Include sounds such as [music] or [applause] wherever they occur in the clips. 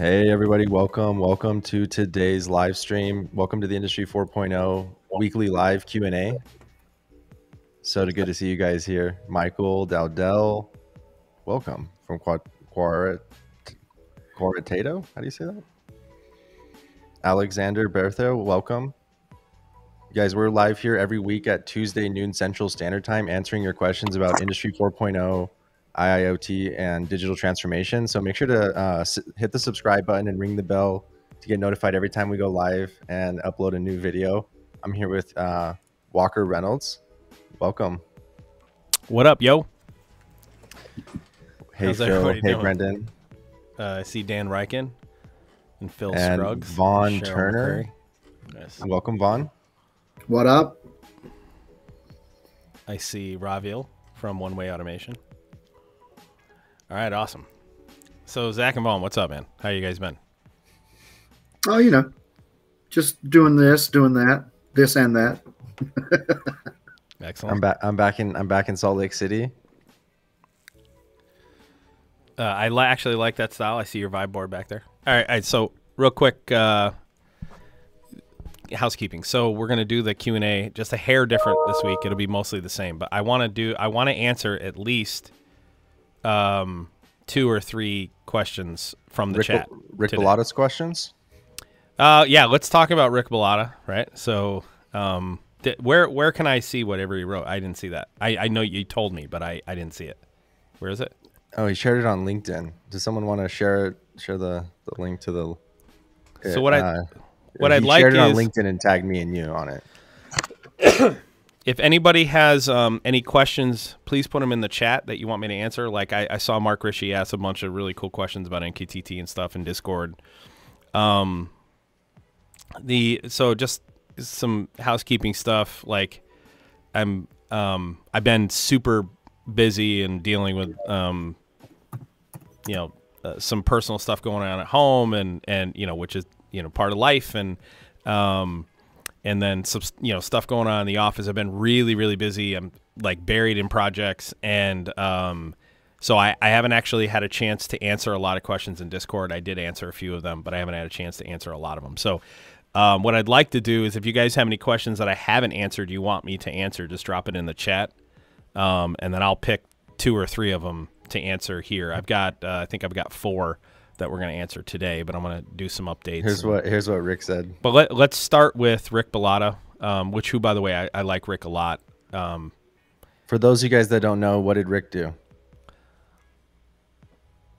Hey everybody, welcome. Welcome to today's live stream. Welcome to the Industry 4.0 weekly live Q&A. So good to see you guys here. Michael Dowdell, welcome from Quaret How do you say that? Alexander Bertho, welcome. You guys, we're live here every week at Tuesday noon Central Standard Time answering your questions about Industry 4.0 IIoT and digital transformation. So make sure to uh, hit the subscribe button and ring the bell to get notified every time we go live and upload a new video. I'm here with uh, Walker Reynolds. Welcome. What up, yo? Hey, How's Phil. Hey, doing? Brendan. Uh, I see Dan Ryken and Phil and Scruggs. Vaughn Cheryl Turner. Nice. Welcome, Vaughn. What up? I see Ravil from One Way Automation. All right, awesome. So Zach and Vaughn, what's up, man? How you guys been? Oh, you know, just doing this, doing that, this and that. [laughs] Excellent. I'm back. I'm back in. I'm back in Salt Lake City. Uh, I li- actually like that style. I see your vibe board back there. All right, all right so real quick, uh, housekeeping. So we're gonna do the Q and A just a hair different this week. It'll be mostly the same, but I want to do. I want to answer at least um, two or three questions from the Rick, chat. Rick Bullotta's questions. Uh, yeah, let's talk about Rick Bullotta, right? So, um, th- where where can I see whatever he wrote? I didn't see that. I, I know you told me, but I, I didn't see it. Where is it? Oh, he shared it on LinkedIn. Does someone want to share it? Share the, the link to the. So what uh, I what I'd like shared it on LinkedIn and tagged me and you on it. [coughs] if anybody has um, any questions, please put them in the chat that you want me to answer. Like I, I saw Mark Rishi ask a bunch of really cool questions about MQTT and stuff in Discord. Um, the so just some housekeeping stuff. Like I'm um, I've been super busy and dealing with um, you know uh, some personal stuff going on at home and and you know which is you know part of life and um, and then some you know stuff going on in the office. I've been really really busy. I'm like buried in projects, and um, so I, I haven't actually had a chance to answer a lot of questions in Discord. I did answer a few of them, but I haven't had a chance to answer a lot of them. So. Um, what I'd like to do is, if you guys have any questions that I haven't answered, you want me to answer, just drop it in the chat, um, and then I'll pick two or three of them to answer here. I've got, uh, I think I've got four that we're going to answer today, but I'm going to do some updates. Here's and, what here's what Rick said. But let, let's start with Rick Bullotta, um, which who, by the way, I, I like Rick a lot. Um, For those of you guys that don't know, what did Rick do?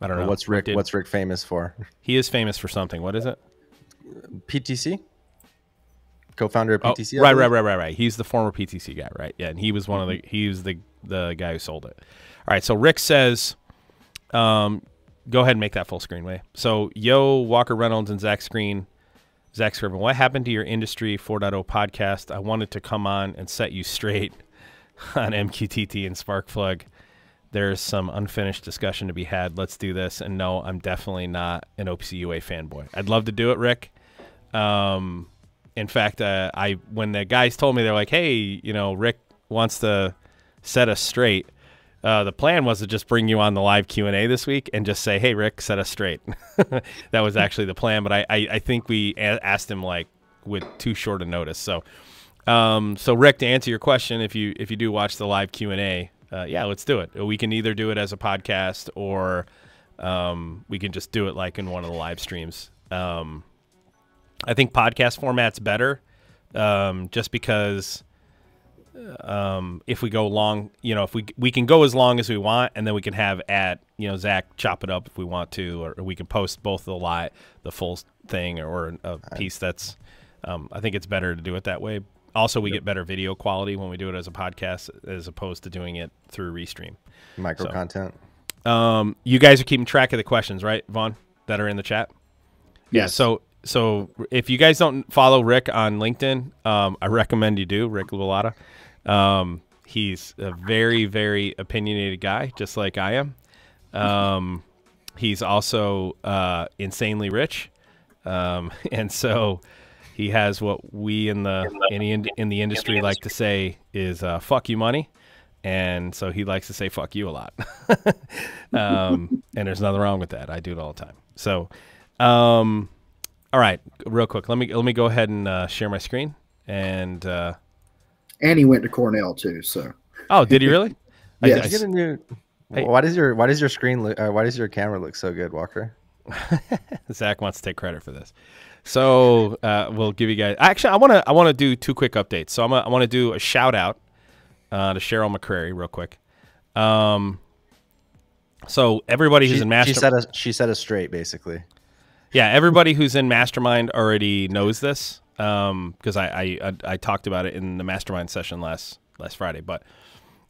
I don't know. What's Rick? What what's Rick famous for? [laughs] He is famous for something. What is it? PTC. Co-founder of PTC. Oh, right, right, right, right, right. He's the former PTC guy, right? Yeah, and he was one of the mm-hmm. he was the the guy who sold it. All right, so Rick says, um, Go ahead and make that full screen, way. So, yo, Walker Reynolds and Zach Screen. Zach Scriven, what happened to your Industry 4.0 podcast? I wanted to come on and set you straight [laughs] on MQTT and Sparkplug. There's some unfinished discussion to be had. Let's do this. And no, I'm definitely not an OPC UA fanboy. I'd love to do it, Rick. Um, in fact, uh, I when the guys told me they're like, "Hey, you know, Rick wants to set us straight." Uh, the plan was to just bring you on the live Q and A this week and just say, "Hey, Rick, set us straight." [laughs] that was actually the plan, but I, I, I think we a- asked him like with too short a notice. So, um, so Rick, to answer your question, if you if you do watch the live Q and A, uh, yeah, let's do it. We can either do it as a podcast or um, we can just do it like in one of the live streams. Um, I think podcast format's better, um, just because um, if we go long, you know, if we we can go as long as we want, and then we can have at you know Zach chop it up if we want to, or, we can post both the lot, the full thing, or a piece that's. Um, I think it's better to do it that way. Also, we yep. get better video quality when we do it as a podcast as opposed to doing it through Restream. Micro so, content. Um, you guys are keeping track of the questions, right, Vaughn, that are in the chat? Yes. Yeah. So so if you guys don't follow Rick on LinkedIn, um, I recommend you do. Rick Bullotta. Um, he's a very, very opinionated guy, just like I am. Um, he's also uh, insanely rich, um, [laughs] and so he has what we in the in the, in the industry like to say is uh, "fuck you money," and so he likes to say "fuck you" a lot. [laughs] um, and there's nothing wrong with that. I do it all the time. So Um, all right, real quick. Let me let me go ahead and uh, share my screen. And uh, And he went to Cornell too. So oh, did he really? [laughs] I- Yes. I- Did you get a new? Hey. Why does your Why does your screen look? Uh, why does your camera look so good, Walker? [laughs] Zach wants to take credit for this. So uh, we'll give you guys. Actually, I want to I want to do two quick updates. So I'm a, I want to do a shout out uh, to Cheryl McCrary real quick. Um, so everybody who's She, in she master, set us. She set us straight, basically. Yeah, everybody who's in mastermind already knows this because I, I, I I talked about it in the mastermind session last last Friday. But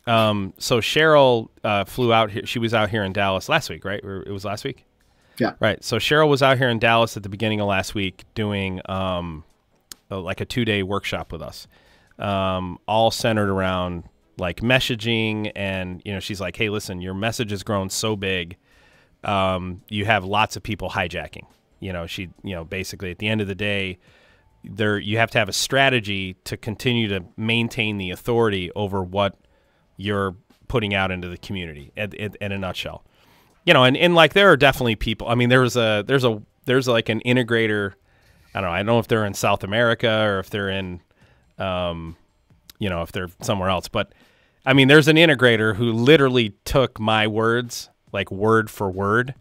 um, so Cheryl uh, flew out here. She was out here in Dallas last week, right? It was last week. Yeah. Right. So Cheryl was out here in Dallas at the beginning of last week doing um, uh, like a two day workshop with us, um, all centered around like messaging. And, you know, she's like, hey, listen, your message has grown so big. Um, you have lots of people hijacking. You know, she, you know, basically at the end of the day, there you have to have a strategy to continue to maintain the authority over what you're putting out into the community in, in, in a nutshell you know, and, and like there are definitely people. I mean, there's a there's a there's like an integrator. I don't know. I don't know if they're in South America or if they're in, um, you know, if they're somewhere else. But I mean, there's an integrator who literally took my words, like word for word,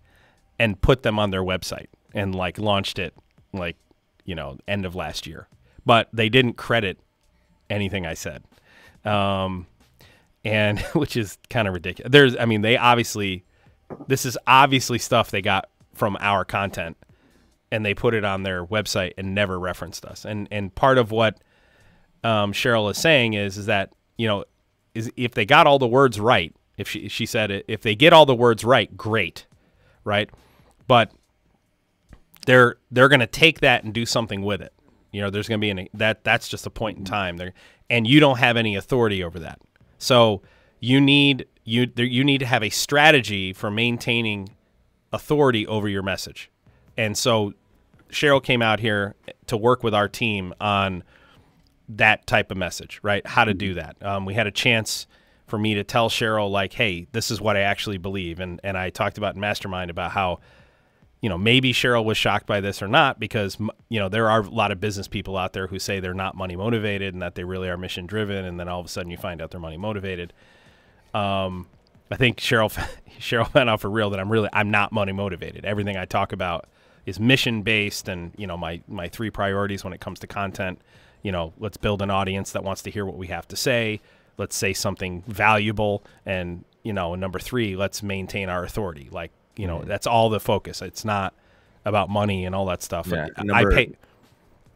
and put them on their website and like launched it, like you know, end of last year. But they didn't credit anything I said, um, and [laughs] which is kind of ridiculous. There's, I mean, they obviously this is obviously stuff they got from our content and they put it on their website and never referenced us. And and part of what um, Cheryl is saying is is that you know is if they got all the words right, if she she said it, if they get all the words right, great, right? But they're they're going to take that and do something with it. You know, there's going to be an that that's just a point in time there, and you don't have any authority over that. So you need you there, you need to have a strategy for maintaining authority over your message. And so Cheryl came out here to work with our team on that type of message, right? How to do that. Um, we had a chance for me to tell Cheryl like, "Hey, this is what I actually believe," and and I talked about in Mastermind about how, you know, maybe Cheryl was shocked by this or not because you know there are a lot of business people out there who say they're not money motivated and that they really are mission driven, and then all of a sudden you find out they're money motivated. Um, I think Cheryl [laughs] Cheryl found out for real that I'm really I'm not money motivated. Everything I talk about is mission based, and you know my my three priorities when it comes to content. You know, let's build an audience that wants to hear what we have to say. Let's say something valuable, and you know, number three, let's maintain our authority. Like you know, that's all the focus. It's not about money and all that stuff. Yeah, I number- pay.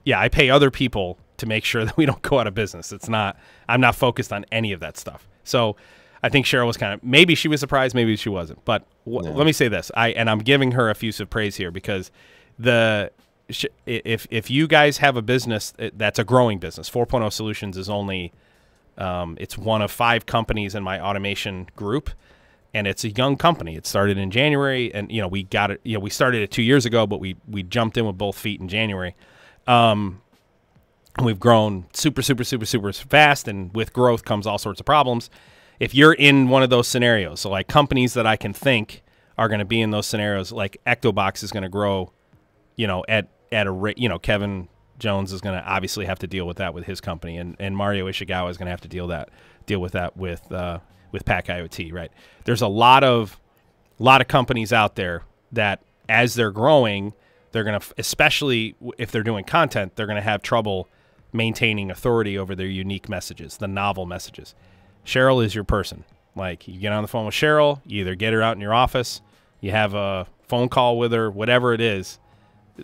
Yeah, I pay other people to make sure [laughs] that we don't go out of business. It's not. I'm not focused on any of that stuff. So I think Cheryl was kind of maybe she was surprised, maybe she wasn't. But w- let me say this: I and I'm giving her effusive praise here because the sh- if if you guys have a business that's a growing business, 4.0 Solutions is only um, it's one of five companies in my automation group, and it's a young company. It started in January, and you know we got it. You know we started it two years ago, but we we jumped in with both feet in January. Um, we've grown super, super, super, super fast, and with growth comes all sorts of problems. If you're in one of those scenarios, so like companies that I can think are going to be in those scenarios, like Ectobox is going to grow, you know, at at a rate, you know, Kevin Jones is going to obviously have to deal with that with his company, and and Mario Ishikawa is going to have to deal that deal with that with uh, with PackIoT, right? There's a lot of a lot of companies out there that as they're growing, they're going to, especially if they're doing content, they're going to have trouble maintaining authority over their unique messages, the novel messages. Cheryl is your person. Like you get on the phone with Cheryl, you either get her out in your office, you have a phone call with her, whatever it is.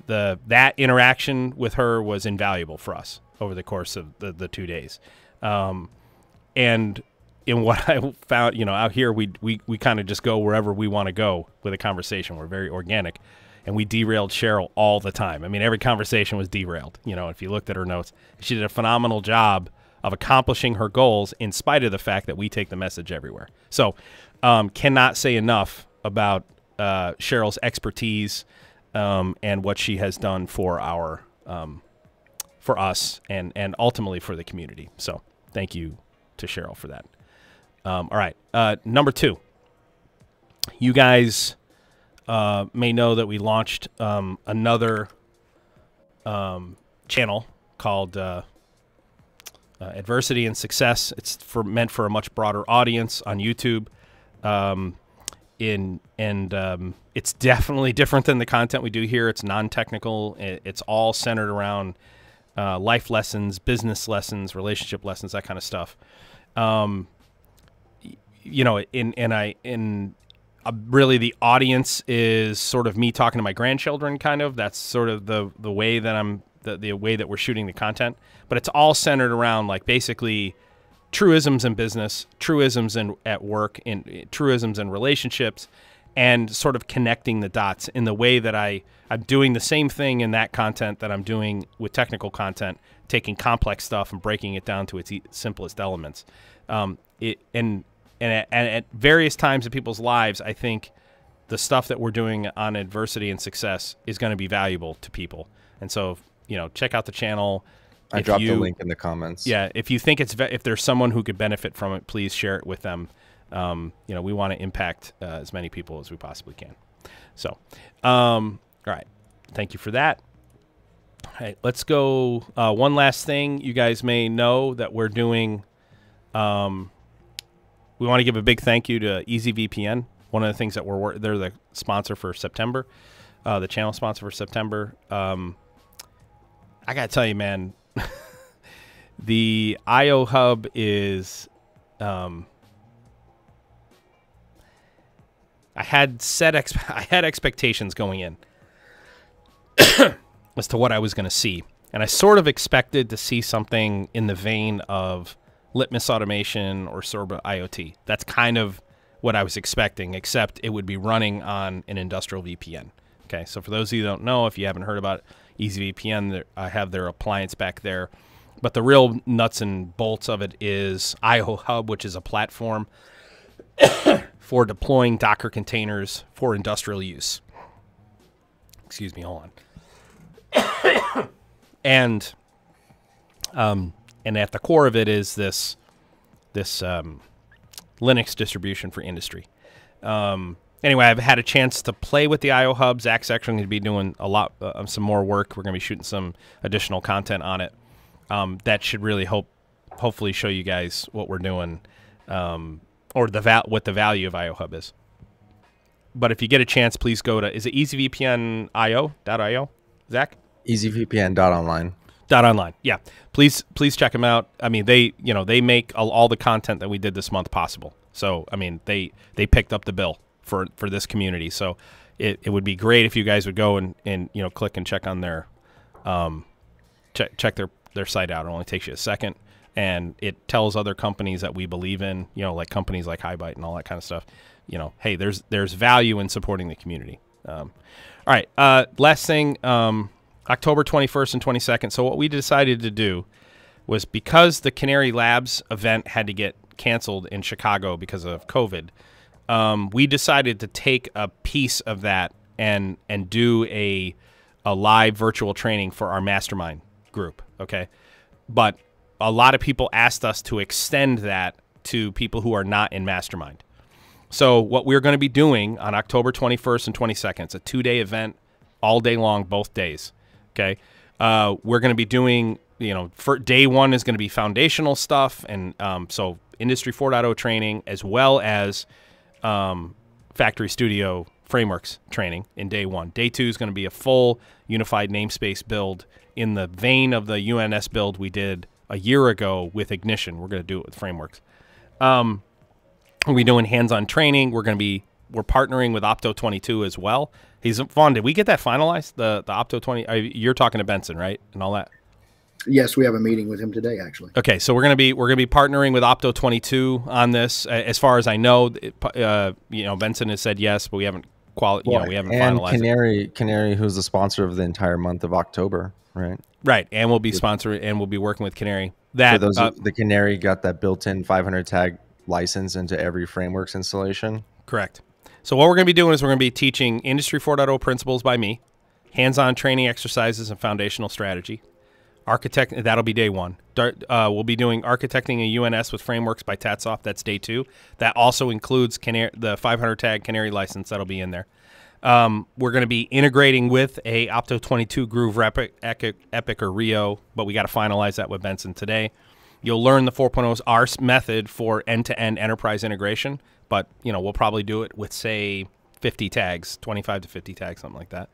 The that interaction with her was invaluable for us over the course of the, the two days. Um, and in what [laughs] I found, you know, out here we we, we kind of just go wherever we want to go with a conversation. We're very organic, and we derailed Cheryl all the time. I mean, every conversation was derailed. You know, if you looked at her notes, she did a phenomenal job of accomplishing her goals in spite of the fact that we take the message everywhere. So, um, cannot say enough about uh, Cheryl's expertise um, and what she has done for our um, for us and and ultimately for the community. So, thank you to Cheryl for that. Um, all right, uh, number two. You guys uh, may know that we launched um, another um, channel called uh, uh, Adversity and Success. It's for meant for a much broader audience on YouTube. Um, in and um, it's definitely different than the content we do here. It's non-technical. It, it's all centered around uh, life lessons, business lessons, relationship lessons, that kind of stuff. Um, you know, in and I in uh, really the audience is sort of me talking to my grandchildren. Kind of that's sort of the the way that I'm the the way that we're shooting the content. But it's all centered around like basically truisms in business, truisms in at work, in truisms in relationships, and sort of connecting the dots in the way that I I'm doing the same thing in that content that I'm doing with technical content, taking complex stuff and breaking it down to its simplest elements. Um, it and and at, and at various times in people's lives, I think the stuff that we're doing on adversity and success is going to be valuable to people. And so, you know, check out the channel. I If dropped you- the link in the comments. Yeah, if you think it's if there's someone who could benefit from it, please share it with them. Um, you know, we want to impact uh, as many people as we possibly can. So, um, all right, thank you for that. All right, let's go. Uh, one last thing, you guys may know that we're doing. Um, we want to give a big thank you to EasyVPN. One of the things that we're they're the sponsor for September, uh, the channel sponsor for September. Um, I gotta tell you, man, [laughs] the IO Hub is. Um, I had set ex- [laughs] I had expectations going in [coughs] as to what I was going to see, and I sort of expected to see something in the vein of Litmus Automation or Sorba IoT. That's kind of what I was expecting, except it would be running on an industrial VPN. Okay, so for those of you who don't know, if you haven't heard about EasyVPN, I have their appliance back there. But the real nuts and bolts of it is IO Hub, which is a platform [coughs] for deploying Docker containers for industrial use. Excuse me, hold on. [coughs] and um, and at the core of it is this this um, Linux distribution for industry. Um, anyway, I've had a chance to play with the IO Hub. Zach's actually going to be doing a lot uh, of some more work. We're going to be shooting some additional content on it. Um, that should really hope, hopefully, show you guys what we're doing, um, or the val- what the value of IO Hub is. But if you get a chance, please go to is it easyvpn.io.io, Zach? EasyVPN.online. dot online. Yeah. Please please check them out. I mean they you know they make all, all the content that we did this month possible. So i mean they they picked up the bill for for this community. So it, it would be great if you guys would go and and you know click and check on their um check check their their site out. It only takes you a second. And it tells other companies that we believe in you know like companies like HighByte and all that kind of stuff you know hey there's there's value in supporting the community. Um, all right uh last thing um October 21st and 22nd. So what we decided to do was because the Canary Labs event had to get canceled in Chicago because of COVID, um, we decided to take a piece of that and and do a a live virtual training for our mastermind group. Okay, but a lot of people asked us to extend that to people who are not in mastermind. So what we're going to be doing on October 21st and 22nd, it's a two-day event, all day long, both days. Okay, uh, we're going to be doing, you know, for day one is going to be foundational stuff, and um, so Industry 4.0 training as well as um, Factory Studio frameworks training in day one. Day two is going to be a full unified namespace build in the vein of the UNS build we did a year ago with Ignition. We're going to do it with frameworks. Um, we'll doing hands-on training. We're going to be we're partnering with Opto 22 as well. He's Vaughn. Did we get that finalized? The the Opto 20. Uh, you're talking to Benson, right, and all that. Yes, we have a meeting with him today, actually. Okay, so we're gonna be we're gonna be partnering with Opto 22 on this. As far as I know, it- uh, you know, Benson has said yes, but we haven't quali- you know, we haven't and finalized it. Canary, Canary, who's the sponsor of the entire month of October, right? Right, and we'll be sponsoring and we'll be working with Canary. For That those, uh, the Canary got that built-in 500 tag license into every frameworks installation. Correct. So what we're going to be doing is we're going to be teaching Industry 4.0 principles by me, hands-on training exercises and foundational strategy. Architect that'll be day one. Uh, we'll be doing architecting a UNS with frameworks by Tatsoft. That's day two. That also includes Canary, the 500 tag Canary license that'll be in there. Um, we're going to be integrating with a Opto 22 groov Epic, Epic, Epic or Rio, but we got to finalize that with Benson today. You'll learn the 4.0's R method for end-to-end enterprise integration, but you know we'll probably do it with say 50 tags, 25 to 50 tags, something like that.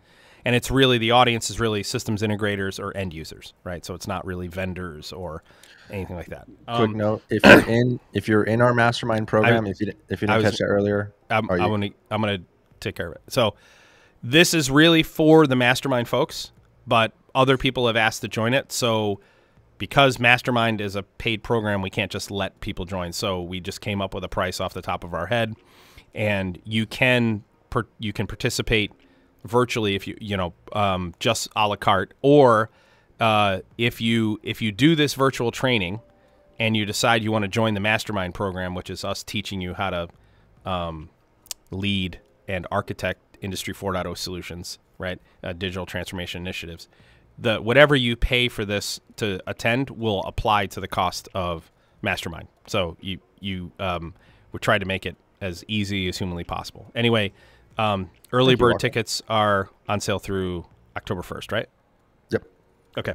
And it's really the audience is really systems integrators or end users, right? So it's not really vendors or anything like that. Quick Um, note: if [coughs] you're in if you're in our mastermind program, if you if you didn't was- catch that earlier, I'm, I'm gonna I'm gonna take care of it. So this is really for the mastermind folks, but other people have asked to join it. So because mastermind is a paid program, we can't just let people join. So we just came up with a price off the top of our head, and you can you can participate virtually if you you know um, just a la carte. Or uh, if you if you do this virtual training and you decide you want to join the mastermind program which is us teaching you how to um, lead and architect industry 4.0 solutions right? Uh, digital transformation initiatives the whatever you pay for this to attend will apply to the cost of mastermind so you you um, we try to make it as easy as humanly possible anyway um, early Thank bird tickets are on sale through october 1st right yep. okay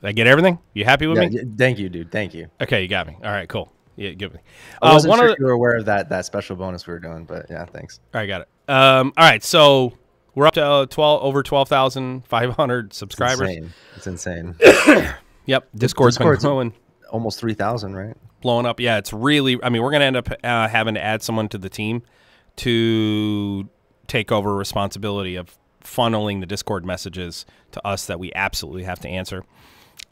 Did i get everything you happy with Yeah, me thank you, dude. Thank you. okay you got me all right cool yeah give me I uh, wasn't one sure the, you were aware of that that special bonus we were doing, but yeah, thanks. All right, got it. Um, all right, so we're up to uh, twelve over twelve thousand five hundred subscribers. It's insane. It's insane. [coughs] Yep, Discord's, Discord's- been growing, Almost three thousand, right? blowing up. Yeah, it's really. I mean, we're gonna end up uh, having to add someone to the team to take over responsibility of funneling the Discord messages to us that we absolutely have to answer.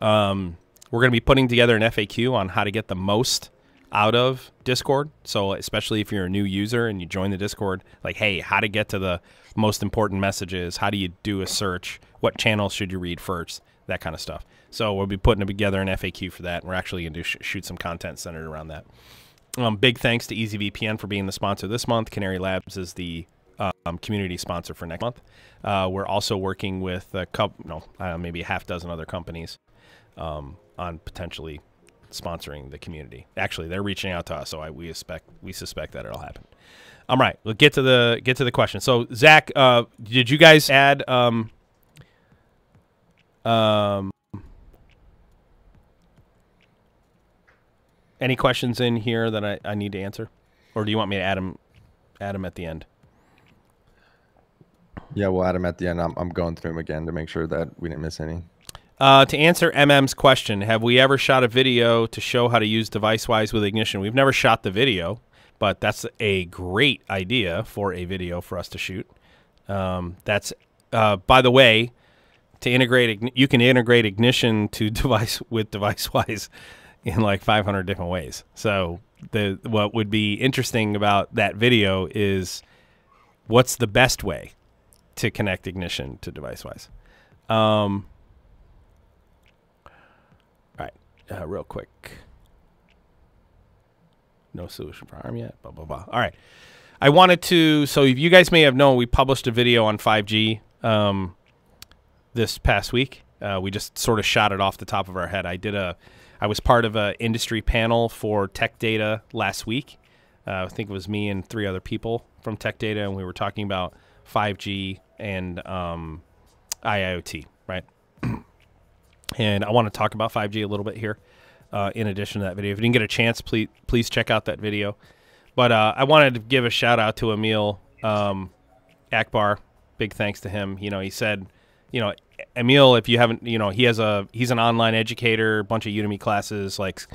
Um, we're going to be putting together an FAQ on how to get the most out of Discord. So, especially if you're a new user and you join the Discord, like, hey, how to get to the most important messages? How do you do a search? What channels should you read first? That kind of stuff. So, we'll be putting together an FAQ for that. And we're actually going to sh- shoot some content centered around that. Um, big thanks to EasyVPN for being the sponsor this month. Canary Labs is the um, community sponsor for next month. Uh, we're also working with a couple, no, uh, maybe a half dozen other companies um, on potentially sponsoring the community. Actually, they're reaching out to us, so I, we expect we suspect that it'll happen. All right, we'll get to the get to the question. So, Zach, uh, did you guys add um, um, any questions in here that I, I need to answer, or do you want me to add them add them at the end? Yeah, we'll add them at the end. I'm, I'm going through them again to make sure that we didn't miss any. Uh, to answer MM's question, have we ever shot a video to show how to use DeviceWise with Ignition? We've never shot the video, but that's a great idea for a video for us to shoot. Um, that's, uh, by the way, to integrate, you can integrate Ignition to [laughs] device with DeviceWise in like 500 different ways. So the what would be interesting about that video is what's the best way to connect Ignition to DeviceWise. Um, all right, uh, real quick. No solution for ARM yet. Blah blah blah. All right, I wanted to. So you guys may have known we published a video on 5G um, this past week. Uh, we just sort of shot it off the top of our head. I did a. I was part of an industry panel for Tech Data last week. Uh, I think it was me and three other people from Tech Data, and we were talking about 5G and um, IIoT, right? [clears throat] and I want to talk about 5G a little bit here. Uh, in addition to that video, if you didn't get a chance, please please check out that video. But uh, I wanted to give a shout out to Emil um, Akbar. Big thanks to him. You know, he said, you know, Emil, if you haven't, you know, he has a he's an online educator, bunch of Udemy classes. Like,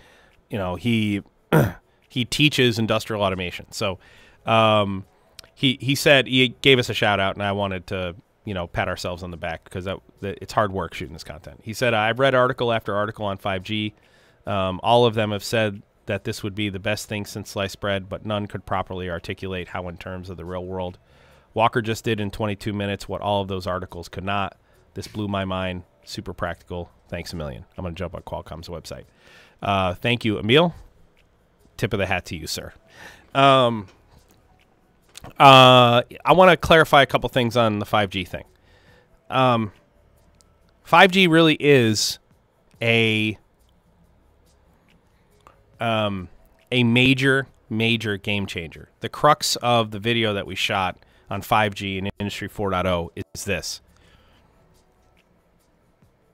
you know, he [clears throat] he teaches industrial automation. So, um, he he said he gave us a shout out, and I wanted to you know pat ourselves on the back because that, that it's hard work shooting this content. He said I've read article after article on 5G. Um, all of them have said that this would be the best thing since sliced bread, but none could properly articulate how, in terms of the real world. Walker just did in 22 minutes what all of those articles could not. This blew my mind. Super practical. Thanks a million. I'm going to jump on Qualcomm's website. Uh, thank you, Emil. Tip of the hat to you, sir. Um, uh, I want to clarify a couple things on the 5G thing. Um, 5G really is a um, a major, major game changer. The crux of the video that we shot on 5G and Industry 4.0 is this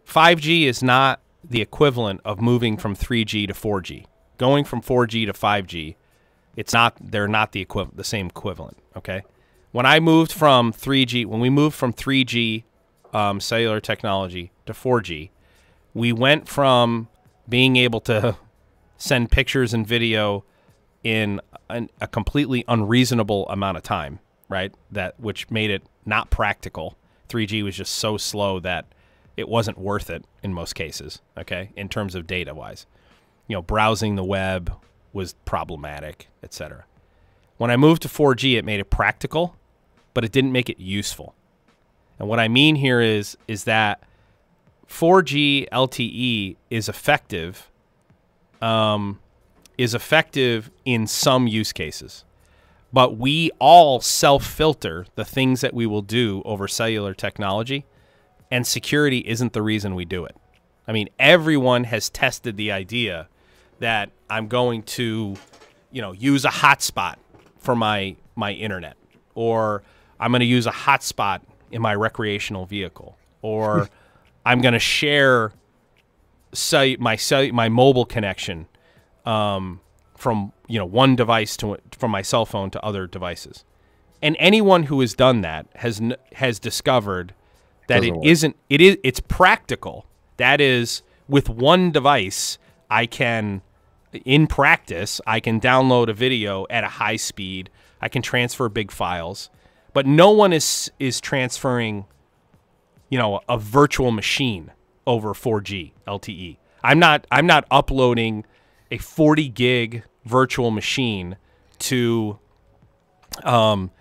5G is not the equivalent of moving from 3G to 4G. Going from 4G to 5G, it's not they're not the equivalent the same equivalent, okay? When I moved from 3G, when we moved from 3G um, cellular technology to 4G, we went from being able to [laughs] send pictures and video in an, a completely unreasonable amount of time, right? That which made it not practical. 3G was just so slow that it wasn't worth it in most cases, okay? In terms of data wise. You know, browsing the web was problematic, etc. When I moved to 4G, it made it practical, but it didn't make it useful. And what I mean here is is that 4G LTE is effective um, is effective in some use cases. But we all self filter the things that we will do over cellular technology, and security isn't the reason we do it. I mean, everyone has tested the idea that I'm going to, you know, use a hotspot for my my internet, or I'm going to use a hotspot in my recreational vehicle, or [laughs] I'm going to share cell- my cell- my mobile connection um, from you know one device to from my cell phone to other devices. And anyone who has done that has n- has discovered that Doesn't it work. isn't it is it's practical. That is with one device I can in practice I can download a video at a high speed. I can transfer big files. But no one is is transferring you know a virtual machine over 4G LTE. I'm not I'm not uploading a 40 gig virtual machine to um,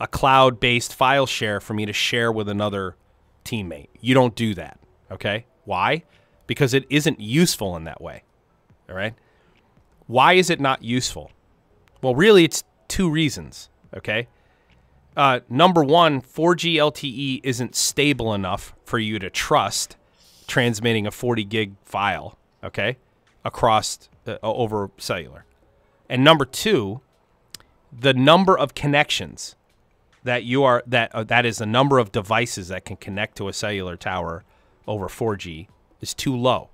a cloud based file share for me to share with another teammate. You don't do that. Okay. Why? Because it isn't useful in that way. All right. Why is it not useful? Well, really, it's two reasons. Okay. Uh, number one, 4G LTE isn't stable enough for you to trust transmitting a 40 gig file, okay, across uh, over cellular. And number two, the number of connections that you are that uh, that is the number of devices that can connect to a cellular tower over 4G is too low.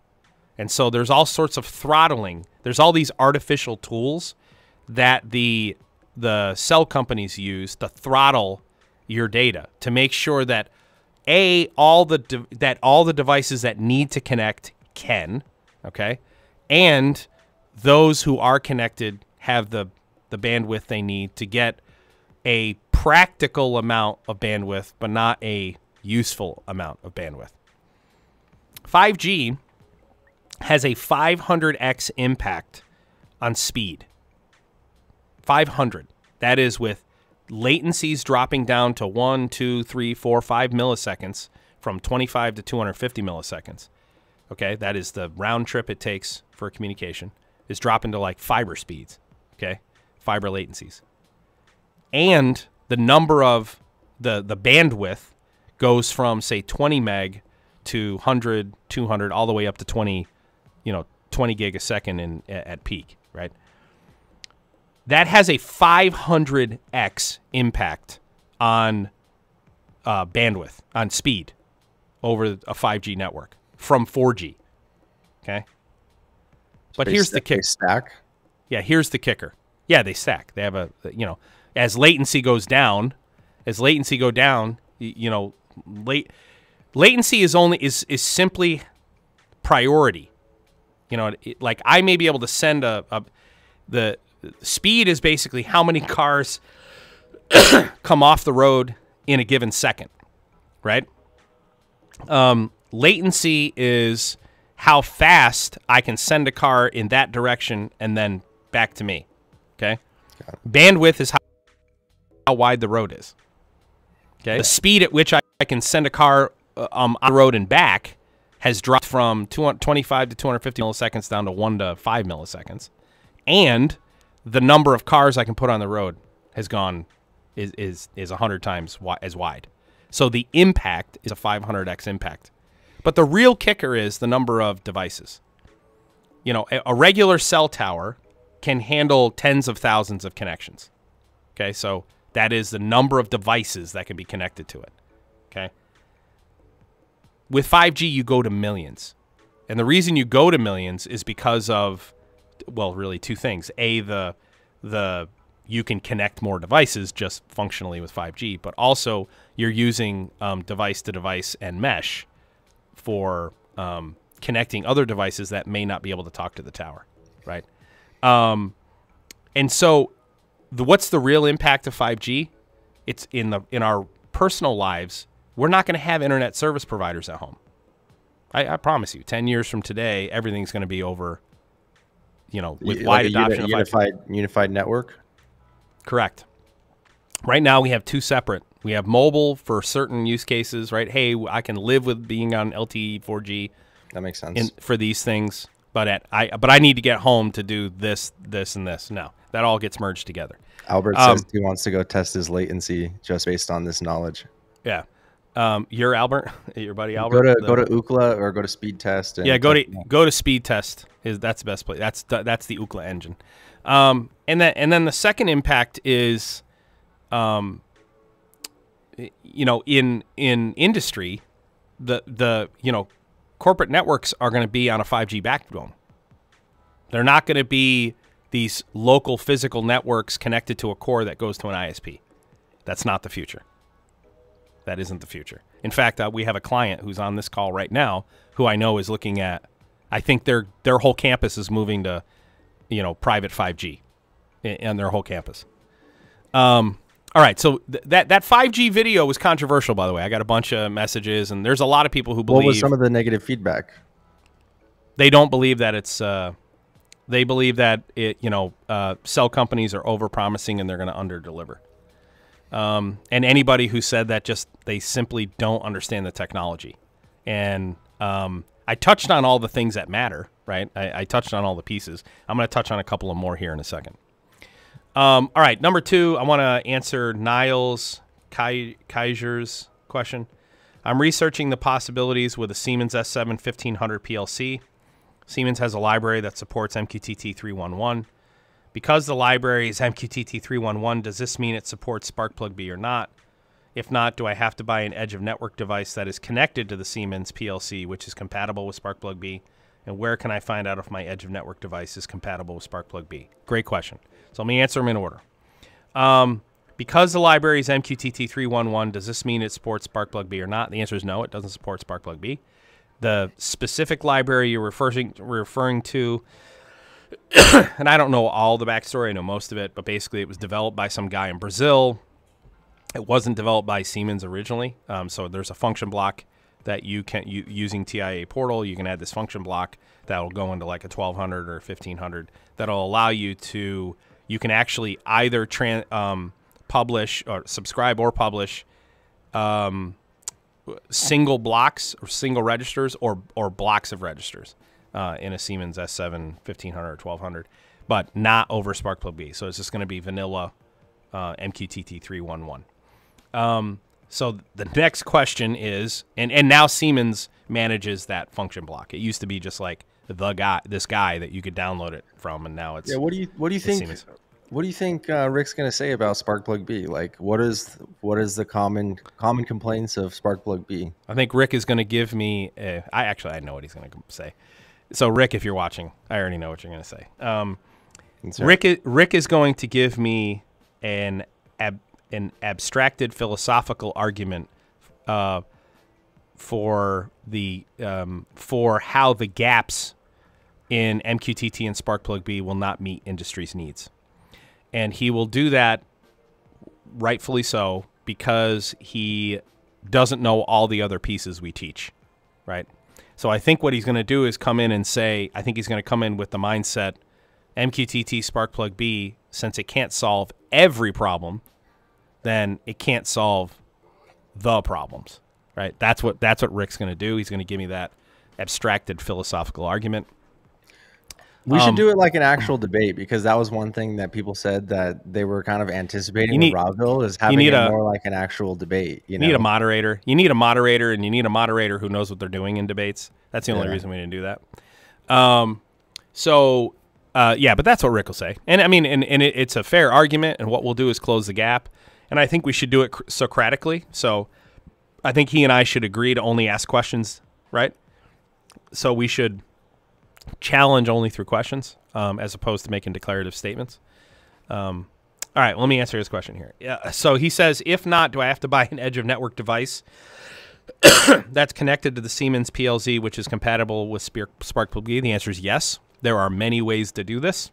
And so there's all sorts of throttling. There's all these artificial tools that the the cell companies use to throttle your data to make sure that a all the that all the devices that need to connect can, okay? And those who are connected have the the bandwidth they need to get a practical amount of bandwidth but not a useful amount of bandwidth. 5G has a 500x impact on speed. 500. That is with latencies dropping down to 1, 2, 3, 4, 5 milliseconds from 25 to 250 milliseconds. Okay, that is the round trip it takes for communication, is dropping to like fiber speeds. Okay, fiber latencies. And the number of the, the bandwidth goes from, say, 20 meg to 100, 200, all the way up to 20, you know, 20 gig a second in, at peak, right? that has a 500x impact on uh, bandwidth, on speed over a 5G network from 4G. Okay. But They here's the sta- they kick. Stack. Yeah, here's the kicker. Yeah, they stack. They have a, you know, as latency goes down, as latency go down, you know, late latency is only is is simply priority. You know, it, like I may be able to send a, a the speed is basically how many cars [coughs] come off the road in a given second, right? Um, latency is how fast I can send a car in that direction and then back to me. Okay. Bandwidth is how, how wide the road is. Okay. The speed at which I, I can send a car uh, um, on the road and back has dropped from 225 to 250 milliseconds down to 1 to 5 milliseconds. And the number of cars I can put on the road has gone is is is 100 times wi- as wide. So the impact is a 500x impact. But the real kicker is the number of devices. You know, a, a regular cell tower can handle tens of thousands of connections. Okay, so That is the number of devices that can be connected to it. Okay. With 5G, you go to millions. And the reason you go to millions is because of, well, really two things. A, the, the, you can connect more devices just functionally with 5G, but also you're using um, device to device and mesh for um, connecting other devices that may not be able to talk to the tower, right? Um, and so, the, what's the real impact of 5G? It's in the in our personal lives. We're not going to have internet service providers at home. I, I, promise you. Ten years from today, everything's going to be over. You know, with like wide adoption uni- of 5G. unified unified network. Correct. Right now, we have two separate. We have mobile for certain use cases, right? Hey, I can live with being on LTE 4G That makes sense. in, for these things, but at I but I need to get home to do this, this, and this. No, that all gets merged together. Albert um, says he wants to go test his latency just based on this knowledge. Yeah. Um, you're Albert, [laughs] your buddy Albert. Go to the- go to Ookla or go to Speed Test. And yeah, go to go to speed test. Is that's the best place. That's the, that's the Ookla engine. Um, and then and then the second impact is, um, you know, in in industry, the the you know, corporate networks are going to be on a 5G backbone. They're not going to be these local physical networks connected to a core that goes to an ISP. That's not the future. That isn't the future. In fact, uh, we have a client who's on this call right now who I know is looking at. I think their their whole campus is moving to, you know, private 5G, and their whole campus. Um. All right, so th- that that 5G video was controversial, by the way. I got a bunch of messages, and there's a lot of people who What believe was some of the negative feedback? they don't believe that it's. Uh, they believe that it, you know, uh, cell companies are over promising and they're going to under deliver. Um, and anybody who said that just they simply don't understand the technology. And um, I touched on all the things that matter, right? I, I touched on all the pieces. I'm going to touch on a couple of more here in a second. Um, all right, number two, I want to answer Niles Kai- Kaiser's question. I'm researching the possibilities with a Siemens S7 1500 PLC. Siemens has a library that supports MQTT 311. Because the library is MQTT 311, does this mean it supports Sparkplug B or not? If not, do I have to buy an edge of network device that is connected to the Siemens PLC, which is compatible with Sparkplug B? And where can I find out if my edge of network device is compatible with Sparkplug B? Great question. So let me answer them in order. Um, because the library is MQTT 311, does this mean it supports Sparkplug B or not? The answer is no, it doesn't support Sparkplug B. The specific library you're referring referring to, [coughs] and I don't know all the backstory, I know most of it, but basically it was developed by some guy in Brazil. It wasn't developed by Siemens originally, um, so there's a function block that you can you, using TIA portal. You can add this function block that will go into like a 1200 or 1500 that'll allow you to you can actually either tran, um, publish or subscribe or publish um, single blocks or single registers or or blocks of registers uh, in a Siemens S7 1500 or 1200, but not over Sparkplug B. So it's just going to be vanilla uh, MQTT 311. Um, so the next question is, and and now Siemens manages that function block. It used to be just like the guy, this guy that you could download it from, and now it's Yeah. What do you What do you think? Siemens. What do you think uh, Rick's gonna say about Sparkplug B? Like, what is what is the common common complaints of Sparkplug B? I think Rick is going to give me. A, I actually I know what he's going to say. So Rick, if you're watching, I already know what you're going to say. Um, Rick i- Rick is going to give me an ab, an abstracted philosophical argument uh, for the um, for how the gaps in MQTT and Sparkplug B will not meet industry's needs, and he will do that rightfully so because he doesn't know all the other pieces we teach, right? So I think what he's going to do is come in and say, I think he's going to come in with the mindset MQTT Sparkplug B, since it can't solve every problem, then it can't solve the problems, right? That's what that's what Rick's going to do. He's going to give me that abstracted philosophical argument. We Um, should do it like an actual debate because that was one thing that people said that they were kind of anticipating You with need- Robville is having need it a- more like an actual debate. You You know, need a moderator. You need a moderator, and you need a moderator who knows what they're doing in debates. That's the only Yeah. reason we didn't do that. Um, so uh, yeah, but that's what Rick will say, and I mean, and, and it, it's a fair argument. And what we'll do is close the gap, and I think we should do it Socratically. So I think he and I should agree to only ask questions, right? So we should challenge only through questions um, as opposed to making declarative statements. Um, all right, let me answer his question here. Yeah, so he says, if not, do I have to buy an edge of network device [coughs] that's connected to the Siemens PLC, which is compatible with Spark The answer is yes. There are many ways to do this.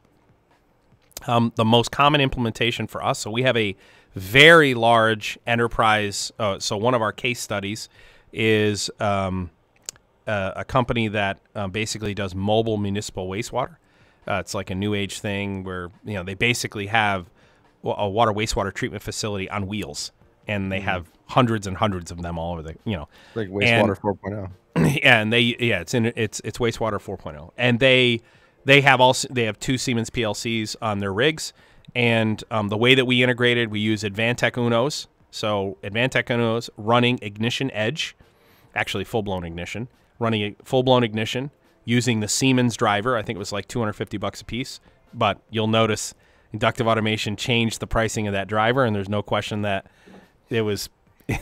Um, the most common implementation for us, so we have a very large enterprise. Uh, so one of our case studies is um, uh, a company that uh, basically does mobile municipal wastewater. Uh, it's like a new age thing where you know they basically have a water wastewater treatment facility on wheels, and they mm-hmm. have hundreds and hundreds of them all over the you know like wastewater 4.0. [clears throat] Yeah, and they yeah it's in it's it's wastewater 4.0, and they they have also they have two Siemens PLCs on their rigs, and um, the way that we integrated, we use Advantech Unos. So Advantech Unos running Ignition Edge, actually full blown ignition, running a full blown ignition using the Siemens driver. I think it was like 250 bucks a piece, but you'll notice inductive automation changed the pricing of that driver, and there's no question that it was [laughs]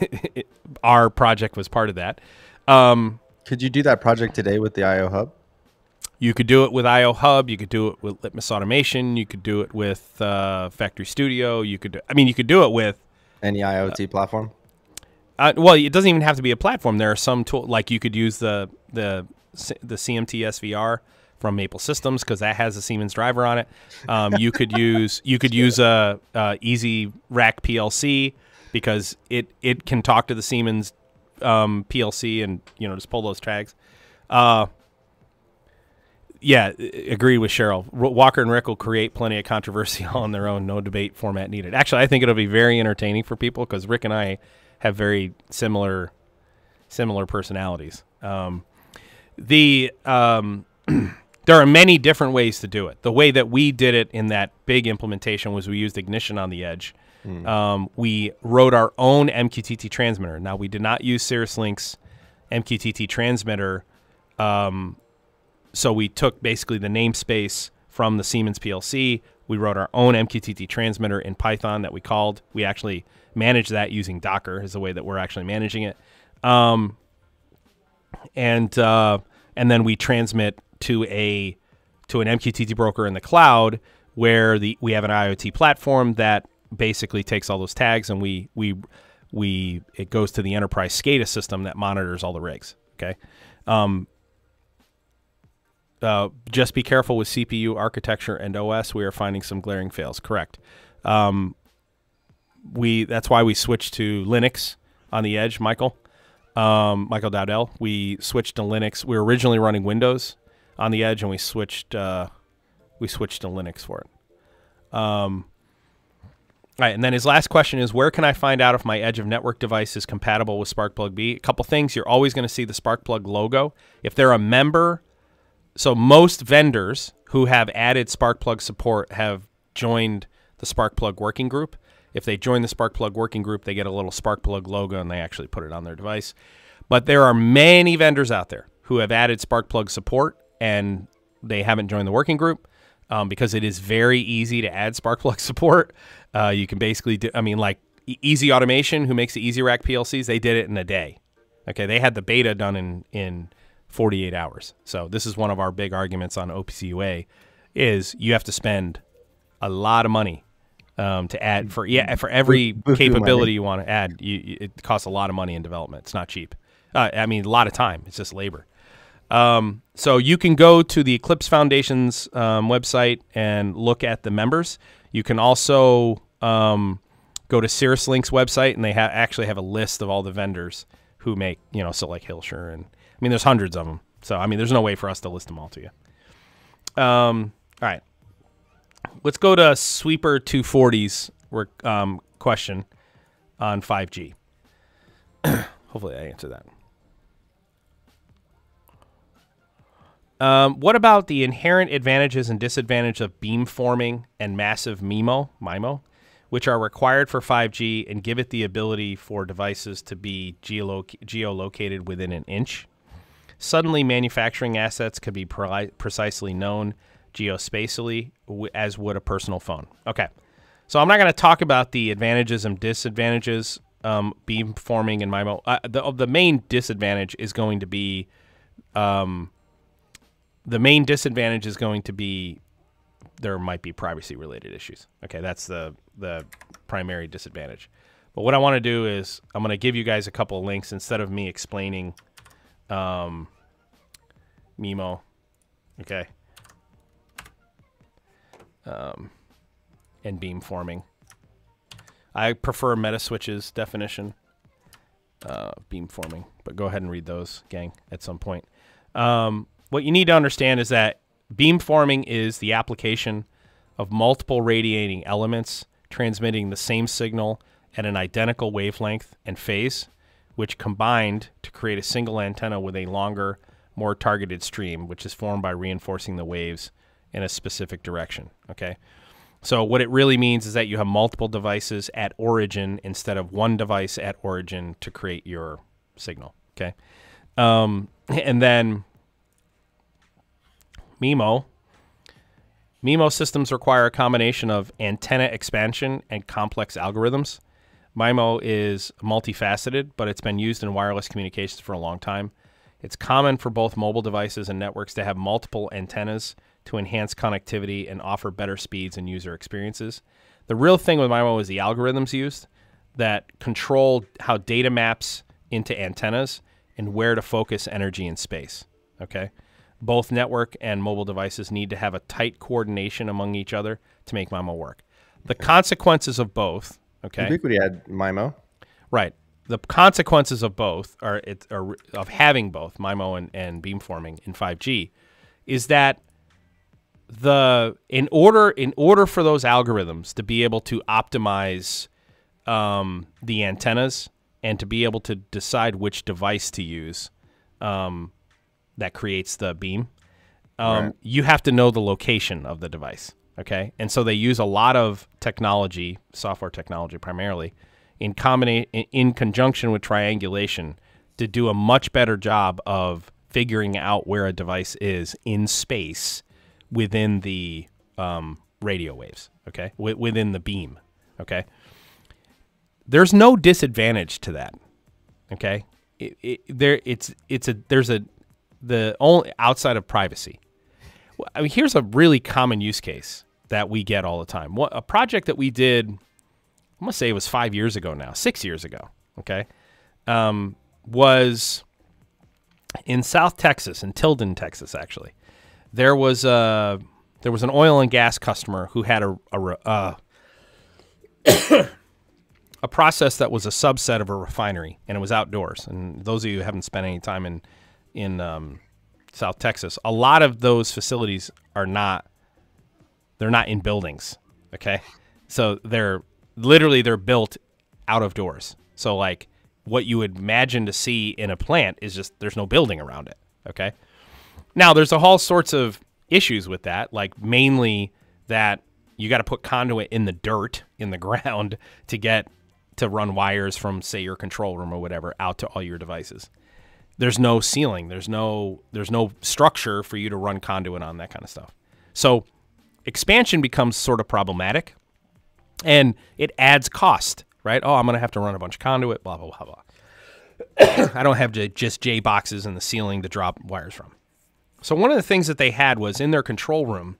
our project was part of that. Um, could you do that project today with the IO Hub? You could do it with IO Hub. You could do it with Litmus Automation. You could do it with uh, Factory Studio. You could, do, I mean, you could do it with any IoT uh, platform. Uh, well, it doesn't even have to be a platform. There are some tool like you could use the the the CMT SVR from Maple Systems because that has a Siemens driver on it. Um, you could [laughs] use you could use a, a, Easy Rack PLC because it it can talk to the Siemens um, PLC and you know just pull those tags. Uh, yeah, agree with Cheryl. Walker and Rick will create plenty of controversy [laughs] on their own. No debate format needed. Actually, I think it'll be very entertaining for people because Rick and I have very similar similar personalities. Um, the um, [clears throat] there are many different ways to do it. The way that we did it in that big implementation was we used Ignition on the edge. Mm. Um, we wrote our own MQTT transmitter. Now we did not use Cirrus Link's MQTT transmitter. Um, so we took basically the namespace from the Siemens PLC. We wrote our own MQTT transmitter in Python that we called. We actually manage that using Docker is the way that we're actually managing it. Um, and uh, and then we transmit to a to an MQTT broker in the cloud where the we have an IoT platform that basically takes all those tags and we we we it goes to the enterprise SCADA system that monitors all the rigs. Okay. Um, uh, just be careful with CPU architecture and OS. We are finding some glaring fails. Correct. Um, we that's why we switched to Linux on the edge, Michael. Um, Michael Dowdell. We switched to Linux. We were originally running Windows on the edge, and we switched uh, we switched to Linux for it. Um, all right, and then his last question is, where can I find out if my edge of network device is compatible with Sparkplug B? A couple things. You're always going to see the Sparkplug logo. If they're a member, so most vendors who have added Sparkplug support have joined the Sparkplug working group. If they join the Sparkplug working group, they get a little Sparkplug logo and they actually put it on their device. But there are many vendors out there who have added Sparkplug support and they haven't joined the working group um, because it is very easy to add Sparkplug [laughs] support. Uh, you can basically do, I mean, like Easy Automation, who makes the Easy Rack PLCs, they did it in a day. Okay, they had the beta done in in 48 hours. So this is one of our big arguments on OPC UA is you have to spend a lot of money um, to add for yeah for every capability you want to add. You, it costs a lot of money in development. It's not cheap. Uh, I mean, a lot of time. It's just labor. Um, so you can go to the Eclipse Foundation's um, website and look at the members. You can also um, go to Cirrus Link's website, and they ha- actually have a list of all the vendors who make, you know, so like Hilscher, and I mean, there's hundreds of them. So I mean, there's no way for us to list them all to you. Um, all right, let's go to Sweeper 240's um, question on 5G. [clears throat] Hopefully, I answer that. Um, what about the inherent advantages and disadvantages of beamforming and massive MIMO, MIMO, which are required for 5G and give it the ability for devices to be geoloc- geolocated within an inch? Suddenly, manufacturing assets can be pre- precisely known geospatially as would a personal phone. Okay. So I'm not going to talk about the advantages and disadvantages um, beamforming and MIMO. Uh, the the main disadvantage is going to be, um, the main disadvantage is going to be, there might be privacy related issues. Okay, that's the the primary disadvantage. But what I want to do is I'm going to give you guys a couple links instead of me explaining, um, MIMO. Okay. Um, and beamforming. I prefer Metaswitch's definition, uh, beamforming, but go ahead and read those, gang, at some point. Um, what you need to understand is that beamforming is the application of multiple radiating elements transmitting the same signal at an identical wavelength and phase, which combined to create a single antenna with a longer, more targeted stream, which is formed by reinforcing the waves in a specific direction. Okay. So what it really means is that you have multiple devices at origin instead of one device at origin to create your signal. Okay, um, [laughs] and then MIMO. MIMO systems require a combination of antenna expansion and complex algorithms. MIMO is multifaceted, but it's been used in wireless communications for a long time. It's common for both mobile devices and networks to have multiple antennas to enhance connectivity and offer better speeds and user experiences. The real thing with MIMO is the algorithms used that control how data maps into antennas and where to focus energy in space. Okay? Both network and mobile devices need to have a tight coordination among each other to make MIMO work. The consequences of both, okay? Ubiquiti had MIMO. Right. The consequences of both are, it, are of having both MIMO and, and beamforming in 5G is that the in order in order for those algorithms to be able to optimize um, the antennas and to be able to decide which device to use um, that creates the beam, um, right. you have to know the location of the device. Okay, and so they use a lot of technology, software technology primarily, in combina- in, in conjunction with triangulation to do a much better job of figuring out where a device is in space within the um, radio waves, okay, w- within the beam, okay. There's no disadvantage to that, okay. It, it, there, it's it's a there's a the only outside of privacy. I mean, here's a really common use case that we get all the time. What a project that we did, I'm gonna say it was five years ago now, six years ago, okay, um, was in South Texas, in Tilden, Texas, actually there was a there was an oil and gas customer who had a a, uh, [coughs] a process that was a subset of a refinery, and it was outdoors. And those of you who haven't spent any time in in um, South Texas, a lot of those facilities are not they're not in buildings. Okay, so they're literally they're built out of doors. So like what you would imagine to see in a plant is just there's no building around it. Okay. Now, there's a whole sorts of issues with that, like mainly that you got to put conduit in the dirt in the [laughs] ground to get to run wires from say your control room or whatever out to all your devices. There's no ceiling, there's no there's no structure for you to run conduit on that kind of stuff. So expansion becomes sort of problematic and it adds cost, right? Oh, I'm going to have to run a bunch of conduit, blah blah blah blah. [coughs] I don't have to just J boxes in the ceiling to drop wires from. So one of the things that they had was in their control room,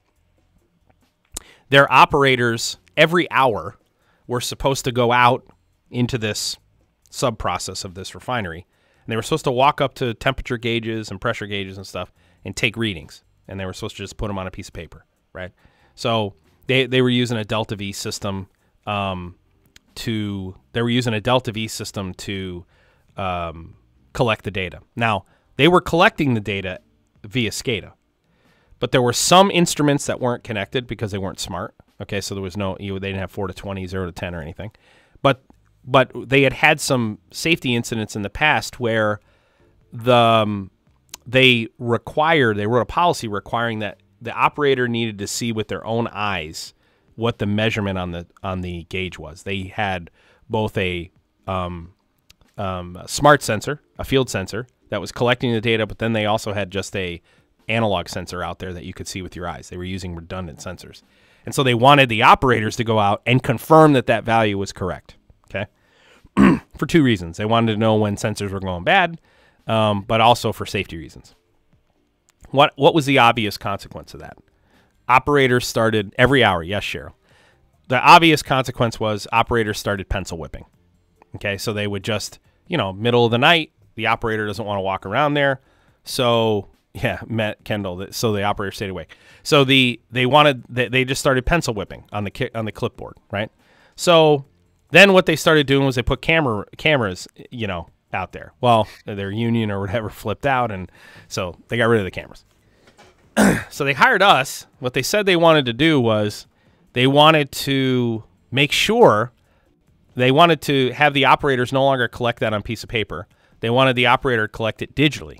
their operators every hour were supposed to go out into this sub process of this refinery. And they were supposed to walk up to temperature gauges and pressure gauges and stuff and take readings. And they were supposed to just put them on a piece of paper, right? So they, they were using a Delta V system um, to they were using a Delta V system to um, collect the data. Now they were collecting the data via SCADA. But there were some instruments that weren't connected because they weren't smart. Okay, so there was no you, they didn't have four to 20, 0 to ten or anything. But but they had had some safety incidents in the past where the um, they required they wrote a policy requiring that the operator needed to see with their own eyes what the measurement on the on the gauge was. They had both a um, um, a smart sensor, a field sensor, that was collecting the data, but then they also had just a analog sensor out there that you could see with your eyes. They were using redundant sensors. And so they wanted the operators to go out and confirm that that value was correct. Okay. [clears throat] for two reasons. They wanted to know when sensors were going bad, um, but also for safety reasons. What, what was the obvious consequence of that? Operators started every hour. Yes, Cheryl. The obvious consequence was operators started pencil whipping. Okay. So they would just, you know, middle of the night, the operator doesn't want to walk around there. So yeah, met Kendall. So the operator stayed awake. So the they wanted they, they just started pencil whipping on the ki- on the clipboard, right? So then what they started doing was they put camera cameras, you know, out there. Well, their union or whatever [laughs] flipped out, and so they got rid of the cameras. [clears throat] so they hired us. What they said they wanted to do was they wanted to make sure they wanted to have the operators no longer collect that on piece of paper. They wanted the operator to collect it digitally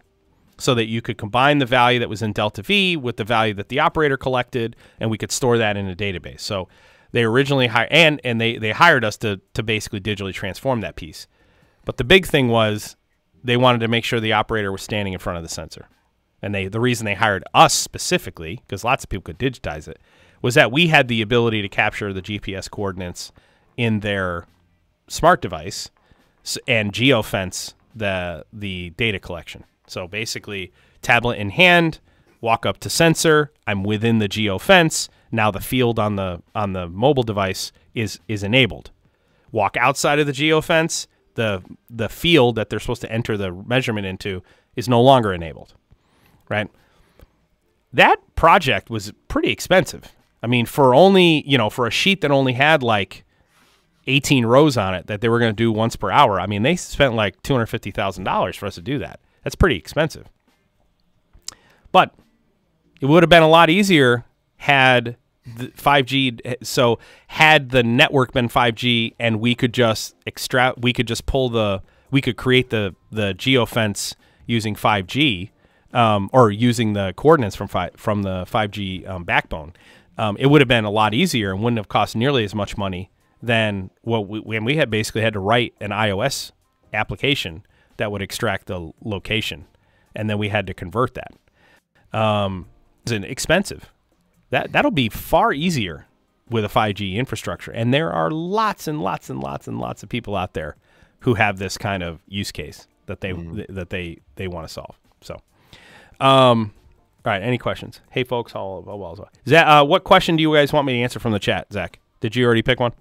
so that you could combine the value that was in Delta V with the value that the operator collected, and we could store that in a database. So they originally hired and and they they hired us to to basically digitally transform that piece. But the big thing was they wanted to make sure the operator was standing in front of the sensor. And they the reason they hired us specifically, because lots of people could digitize it, was that we had the ability to capture the GPS coordinates in their smart device and geofence the the data collection. So basically, tablet in hand, walk up to sensor. I'm within the geo fence. Now the field on the on the mobile device is is enabled. Walk outside of the geo fence. The the field that they're supposed to enter the measurement into is no longer enabled. Right. That project was pretty expensive. I mean, for only you know for a sheet that only had like 18 rows on it that they were going to do once per hour. I mean, they spent like $250,000 for us to do that. That's pretty expensive. But it would have been a lot easier had the 5G so had the network been 5G and we could just extract we could just pull the we could create the the geofence using 5G um, or using the coordinates from fi- from the 5G um, backbone. Um, it would have been a lot easier and wouldn't have cost nearly as much money than what we, when we had basically had to write an iOS application that would extract the location, and then we had to convert that. Um, it's expensive. That that'll be far easier with a 5G infrastructure, and there are lots and lots and lots and lots of people out there who have this kind of use case that they mm-hmm. th- that they they want to solve. So, um, all right. Any questions? Hey, folks, all well, well. Zach, uh, what question do you guys want me to answer from the chat? Zach, did you already pick one?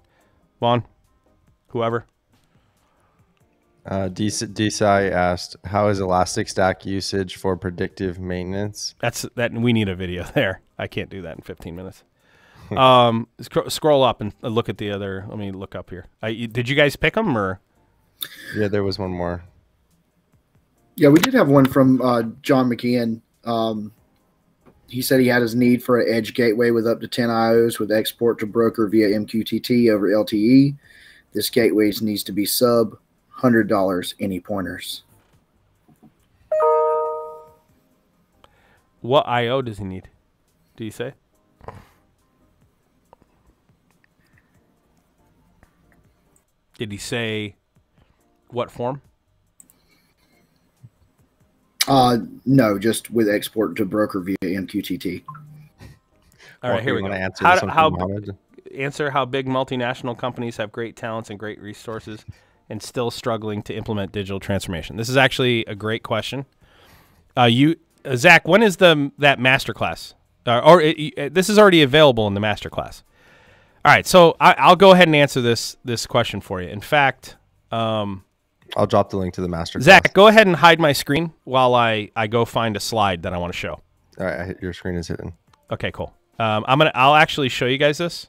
Vaughn, whoever. Uh, Desai asked, "How is Elastic Stack usage for predictive maintenance?" That's that. We need a video [laughs] there. I can't do that in 15 minutes. [laughs] um, sc- scroll up and look at the other. Let me look up here. I, did you guys pick them or? Yeah, there was one more. Yeah, we did have one from uh, John McKeon. Um, he said he had his need for an edge gateway with up to 10 IOs with export to broker via MQTT over LTE. This gateway needs to be sub hundred dollars any pointers. What IO does he need? Do you say? Did he say what form? Uh, no, just with export to broker via MQTT. All right, here we go. Answer how, how answer how big multinational companies have great talents and great resources and still struggling to implement digital transformation? This is actually a great question. Uh, you, uh, Zach, when is the that masterclass? Uh, or it, it, this is already available in the masterclass. All right, so I, will go ahead and answer this this question for you. In fact, um, I'll drop the link to the master. Zach, go ahead and hide my screen while I I go find a slide that I want to show. All right, your screen is hidden. Okay, cool. Um, I'm gonna I'll actually show you guys this.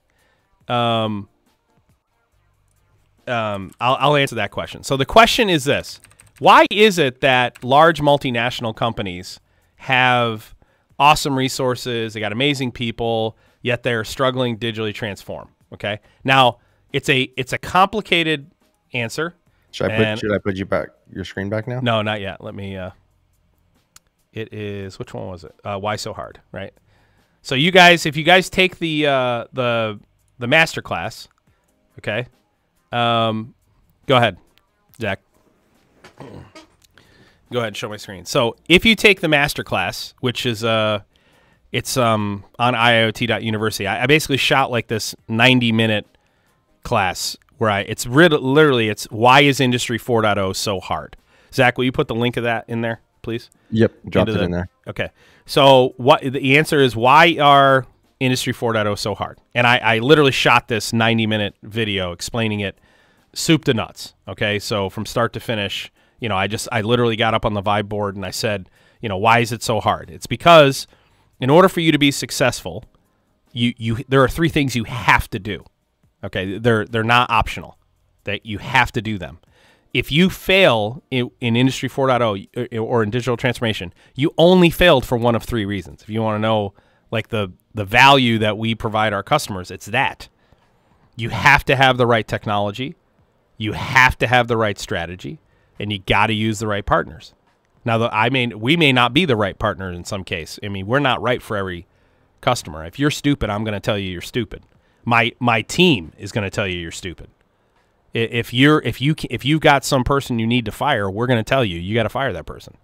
Um, um, I'll, I'll answer that question. So the question is this: Why is it that large multinational companies have awesome resources, they got amazing people, yet they're struggling digitally transform? Okay, now it's a it's a complicated answer. Should I put Should I put you back your screen back now? No, not yet. Let me. Uh, it is which one was it? Uh, Why so hard? Right. So you guys, if you guys take the uh, the the master class, okay, um, go ahead, Jack. Go ahead and show my screen. So if you take the master class, which is a It's um on IoT.university. I, I basically shot like this 90 minute class where I it's rid- literally it's why is Industry 4.0 so hard? Zach, will you put the link of that in there, please? Yep, dropped Into it the- in there. Okay. So what the answer is why are Industry 4.0 so hard? And I, I literally shot this 90 minute video explaining it soup to nuts. Okay. So from start to finish, you know, I just I literally got up on the vibe board and I said, you know, why is it so hard? It's because in order for you to be successful, you you there are three things you have to do. Okay, they're they're not optional. That you have to do them. If you fail in, in Industry 4.0 or- in digital transformation, you only failed for one of three reasons. If you want to know like the the value that we provide our customers, it's that. You have to have the right technology, you have to have the right strategy, and you got to use the right partners. Now, the, I mean, we may not be the right partner in some case. I mean, we're not right for every customer. If you're stupid, I'm going to tell you you're stupid. My my team is going to tell you you're stupid. If you're if you if you've got some person you need to fire, we're going to tell you you got to fire that person.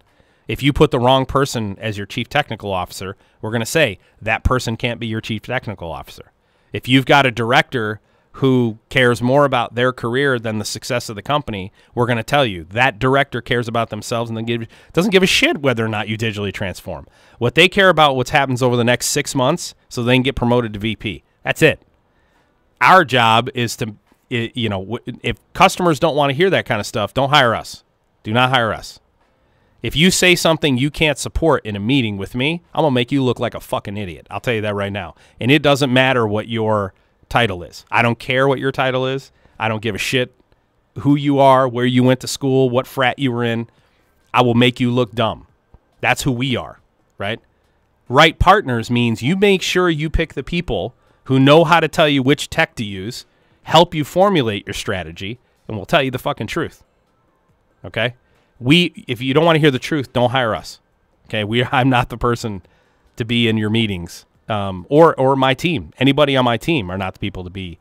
If you put the wrong person as your chief technical officer, we're going to say that person can't be your chief technical officer. If you've got a director who cares more about their career than the success of the company, we're going to tell you that director cares about themselves and then give, doesn't give a shit whether or not you digitally transform. What they care about what happens over the next six months so they can get promoted to VP. That's it. Our job is to, you know, if customers don't want to hear that kind of stuff, don't hire us. Do not hire us. If you say something you can't support in a meeting with me, I'm going to make you look like a fucking idiot. I'll tell you that right now. And it doesn't matter what your title is. I don't care what your title is. I don't give a shit who you are, where you went to school, what frat you were in. I will make you look dumb. That's who we are, right? Right partners means you make sure you pick the people who know how to tell you which tech to use, help you formulate your strategy, and we'll tell you the fucking truth. Okay? We if you don't want to hear the truth, don't hire us. Okay? We [laughs] I'm not the person to be in your meetings. Um, or or my team. Anybody on my team are not the people to be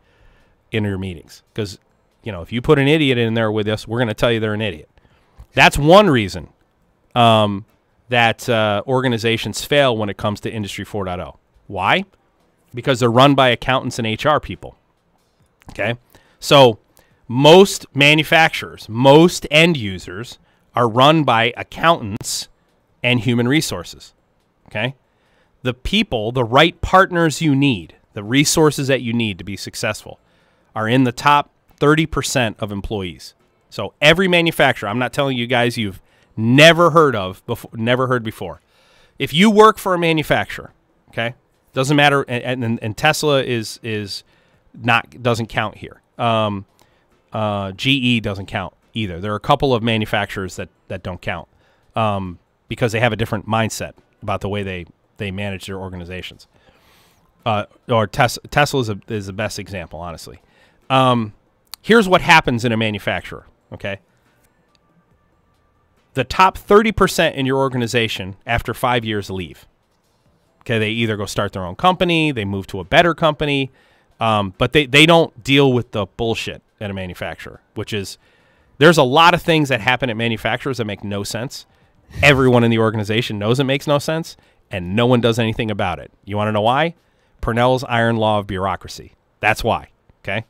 in your meetings because you know if you put an idiot in there with us, we're going to tell you they're an idiot. That's one reason um, that uh, organizations fail when it comes to Industry 4.0. Why? Because they're run by accountants and HR people. Okay, so most manufacturers, most end users are run by accountants and human resources. Okay, the people, the right partners you need, the resources that you need to be successful are in the top 30% of employees. So every manufacturer, I'm not telling you guys you've never heard of before, never heard before. If you work for a manufacturer, okay, doesn't matter, and, and, and Tesla is is not doesn't count here. Um, uh, GE doesn't count either. There are a couple of manufacturers that that don't count um, because they have a different mindset about the way they they manage their organizations. Uh, or Tes- Tesla is, a, is the best example, honestly. Um, here's what happens in a manufacturer. Okay, the top thirty percent in your organization after five years leave. Okay, they either go start their own company, they move to a better company, um, but they, they don't deal with the bullshit at a manufacturer, which is there's a lot of things that happen at manufacturers that make no sense. Everyone in the organization knows it makes no sense, and no one does anything about it. You want to know why? Pournelle's iron law of bureaucracy. That's why. Okay.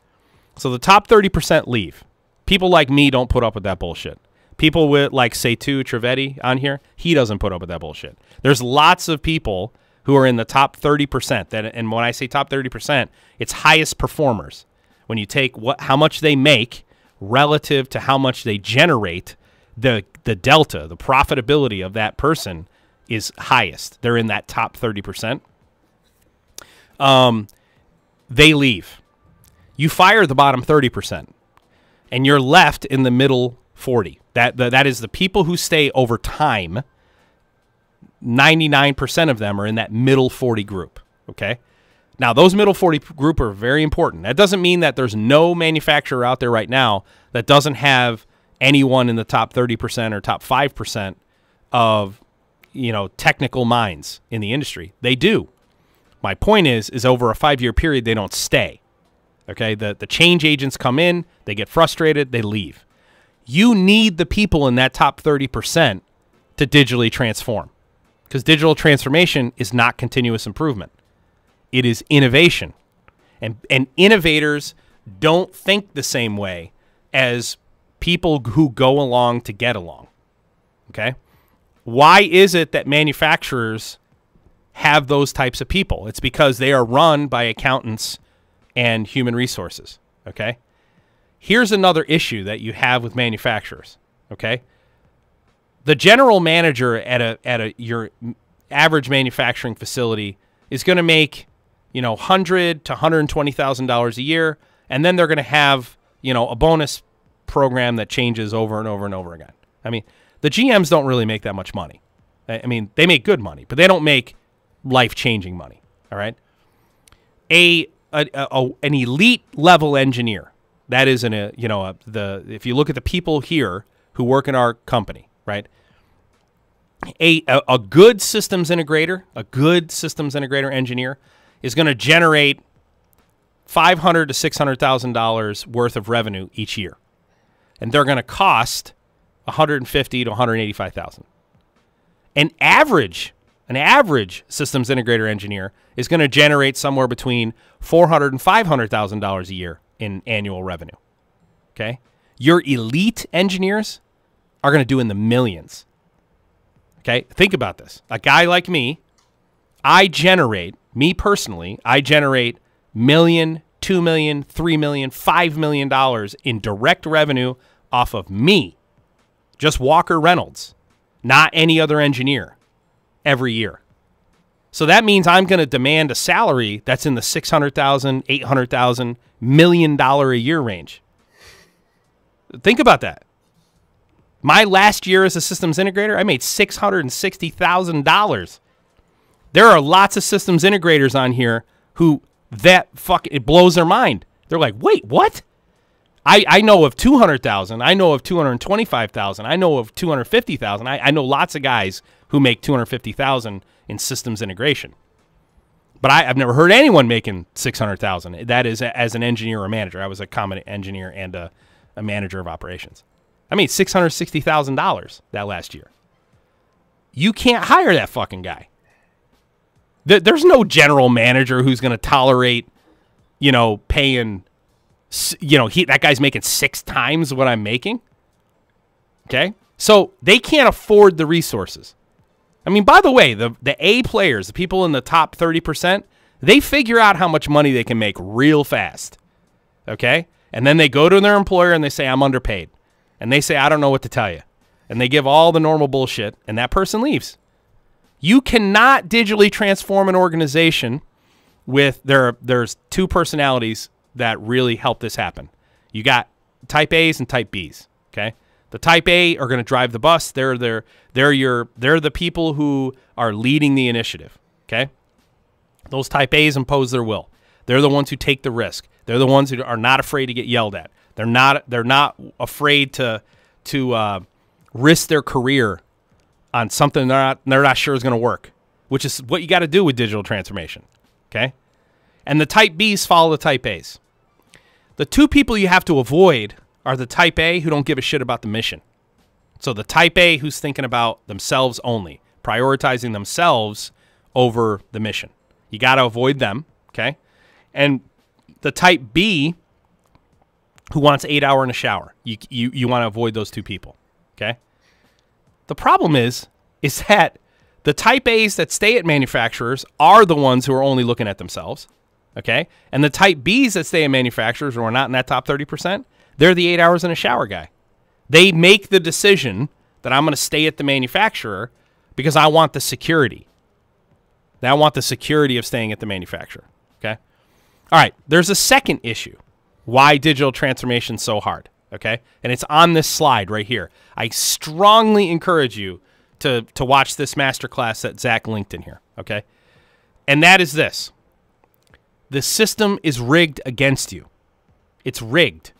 So the top 30% leave. People like me don't put up with that bullshit. People with like Setu Trevetti on here, he doesn't put up with that bullshit. There's lots of people who are in the top 30% that and when I say top 30%, it's highest performers. When you take what how much they make relative to how much they generate, the the delta, the profitability of that person is highest. They're in that top 30%. Um they leave. You fire the bottom 30% and you're left in the middle 40. That the, that is the people who stay over time. 99% of them are in that middle 40 group, okay? Now, those middle 40 group are very important. That doesn't mean that there's no manufacturer out there right now that doesn't have anyone in the top 30% or top 5% of, you know, technical minds in the industry. They do. My point is is over a 5-year period they don't stay. Okay? The the change agents come in, they get frustrated, they leave. You need the people in that top 30% to digitally transform Because digital transformation is not continuous improvement, it is innovation. And, and innovators don't think the same way as people who go along to get along. Okay? Why is it that manufacturers have those types of people? It's because they are run by accountants and human resources. Okay? Here's another issue that you have with manufacturers. Okay? The general manager at a at a your average manufacturing facility is going to make, you know, hundred to hundred twenty thousand dollars a year, and then they're going to have, you know, a bonus program that changes over and over and over again. I mean, the GMs don't really make that much money. I mean, they make good money, but they don't make life changing money. All right. A, a, a, an elite level engineer. That is in a you know a, the if you look at the people here who work in our company, right? A, a, a good systems integrator, a good systems integrator engineer, is going to generate five hundred to six hundred thousand dollars worth of revenue each year, and they're going to cost one hundred and fifty to one hundred eighty-five thousand. An average an average systems integrator engineer is going to generate somewhere between four hundred and five hundred thousand dollars a year in annual revenue. Okay, your elite engineers are going to do in the millions. Okay, think about this. A guy like me, I generate me personally, I generate million, two million, three million, five million dollars in direct revenue off of me, just Walker Reynolds, not any other engineer every year. So that means I'm going to demand a salary that's in the 600,000, 800,000, million dollar a year range. Think about that. My last year as a systems integrator, I made $660,000. There are lots of systems integrators on here who that fuck it blows their mind. They're like, "Wait, what?" I, I know of 200,000. I know of 225,000. I know of 250,000. I, I know lots of guys who make 250,000 in systems integration. But I, have never heard anyone making 600,000. That is as an engineer or manager. I was a common engineer and a, a manager of operations. I mean, $660,000 that last year. You can't hire that fucking guy. There's no general manager who's going to tolerate, you know, paying, you know, he, that guy's making six times what I'm making. Okay. So they can't afford the resources. I mean, by the way, the, the A players, the people in the top 30%, they figure out how much money they can make real fast. Okay? And then they go to their employer and they say, I'm underpaid. And they say, I don't know what to tell you. And they give all the normal bullshit, and that person leaves. You cannot digitally transform an organization with there there's two personalities that really help this happen. You got type A's and type B's, okay? The type A are going to drive the bus. They're they're they're your they're the people who are leading the initiative. Okay, those type A's impose their will. They're the ones who take the risk. They're the ones who are not afraid to get yelled at. They're not they're not afraid to to uh, risk their career on something they're not they're not sure is going to work, which is what you got to do with digital transformation. Okay, and the type B's follow the type A's. The two people you have to avoid are the type A who don't give a shit about the mission. So the type A who's thinking about themselves only, prioritizing themselves over the mission. You got to avoid them, okay? And the type B who wants 8 hour in a shower. You you you want to avoid those two people, okay? The problem is is that the type A's that stay at manufacturers are the ones who are only looking at themselves, okay? And the type B's that stay at manufacturers who are not in that top 30%, they're the eight hours in a shower guy. They make the decision that I'm going to stay at the manufacturer because I want the security. I want the security of staying at the manufacturer. Okay. All right. There's a second issue why digital transformation so hard. Okay. And it's on this slide right here. I strongly encourage you to, to watch this masterclass that Zach linked in here. Okay. And that is this the system is rigged against you. It's rigged.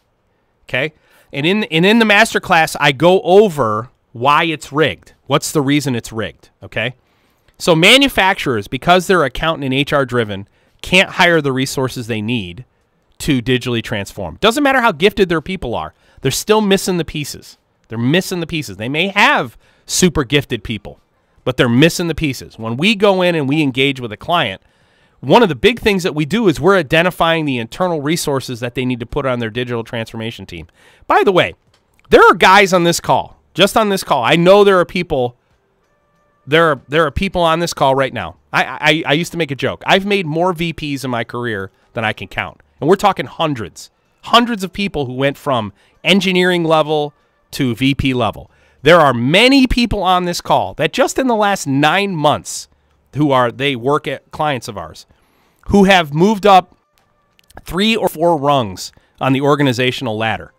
Okay. And in and in the master class, I go over why it's rigged. What's the reason it's rigged? Okay. So manufacturers, because they're accountant and HR driven, can't hire the resources they need to digitally transform. Doesn't matter how gifted their people are, they're still missing the pieces. They're missing the pieces. They may have super gifted people, but they're missing the pieces. When we go in and we engage with a client, one of the big things that we do is we're identifying the internal resources that they need to put on their digital transformation team. By the way, there are guys on this call, just on this call. I know there are people. There are there are people on this call right now. I, I I used to make a joke. I've made more VPs in my career than I can count, and we're talking hundreds, hundreds of people who went from engineering level to VP level. There are many people on this call that just in the last nine months, who are they work at clients of ours, who have moved up three or four rungs on the organizational ladder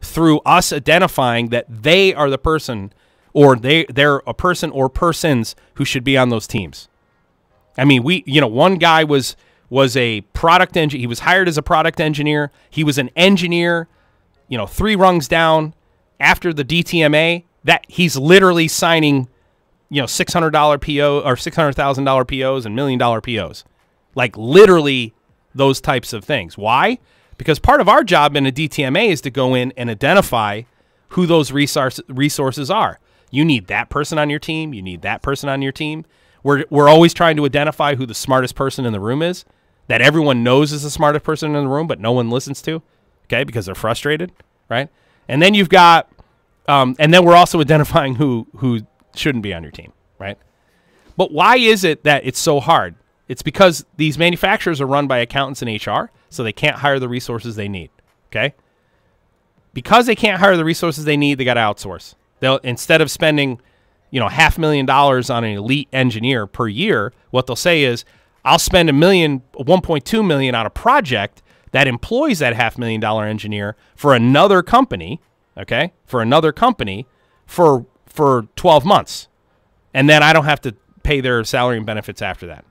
through us identifying that they are the person or they they're a person or persons who should be on those teams. I mean, we you know, one guy was was a product engineer. He was hired as a product engineer. He was an engineer, you know, three rungs down after the DTMA. That he's literally signing, you know, six hundred dollar PO or six hundred thousand dollar POs and million dollar POs, like literally those types of things. Why? Because part of our job in a DTMA is to go in and identify who those resource, resources are. You need that person on your team. You need that person on your team. We're, we're always trying to identify who the smartest person in the room is, that everyone knows is the smartest person in the room, but no one listens to, okay, because they're frustrated, right? And then you've got, um, and then we're also [laughs] identifying who who shouldn't be on your team, right? But why is it that it's so hard? It's because these manufacturers are run by accountants and HR, so they can't hire the resources they need. Okay? Because they can't hire the resources they need, they got to outsource. They'll instead of spending, you know, half million dollars on an elite engineer per year, what they'll say is, I'll spend a million, 1.2 million on a project that employs that half million dollar engineer for another company, okay? For another company for for 12 months. And then I don't have to pay their salary and benefits after that.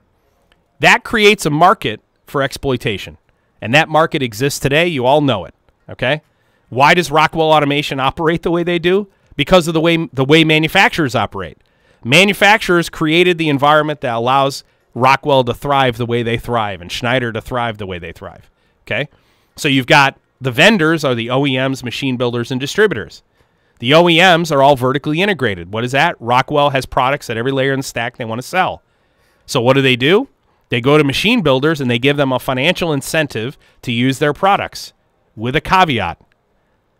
That creates a market for exploitation. And that market exists today. You all know it. Okay? Why does Rockwell Automation operate the way they do? Because of the way the way manufacturers operate. Manufacturers created the environment that allows Rockwell to thrive the way they thrive and Schneider to thrive the way they thrive. Okay? So you've got the vendors are the OEMs, machine builders, and distributors. The OEMs are all vertically integrated. What is that? Rockwell has products at every layer in the stack they want to sell. So what do they do? They go to machine builders and they give them a financial incentive to use their products with a caveat.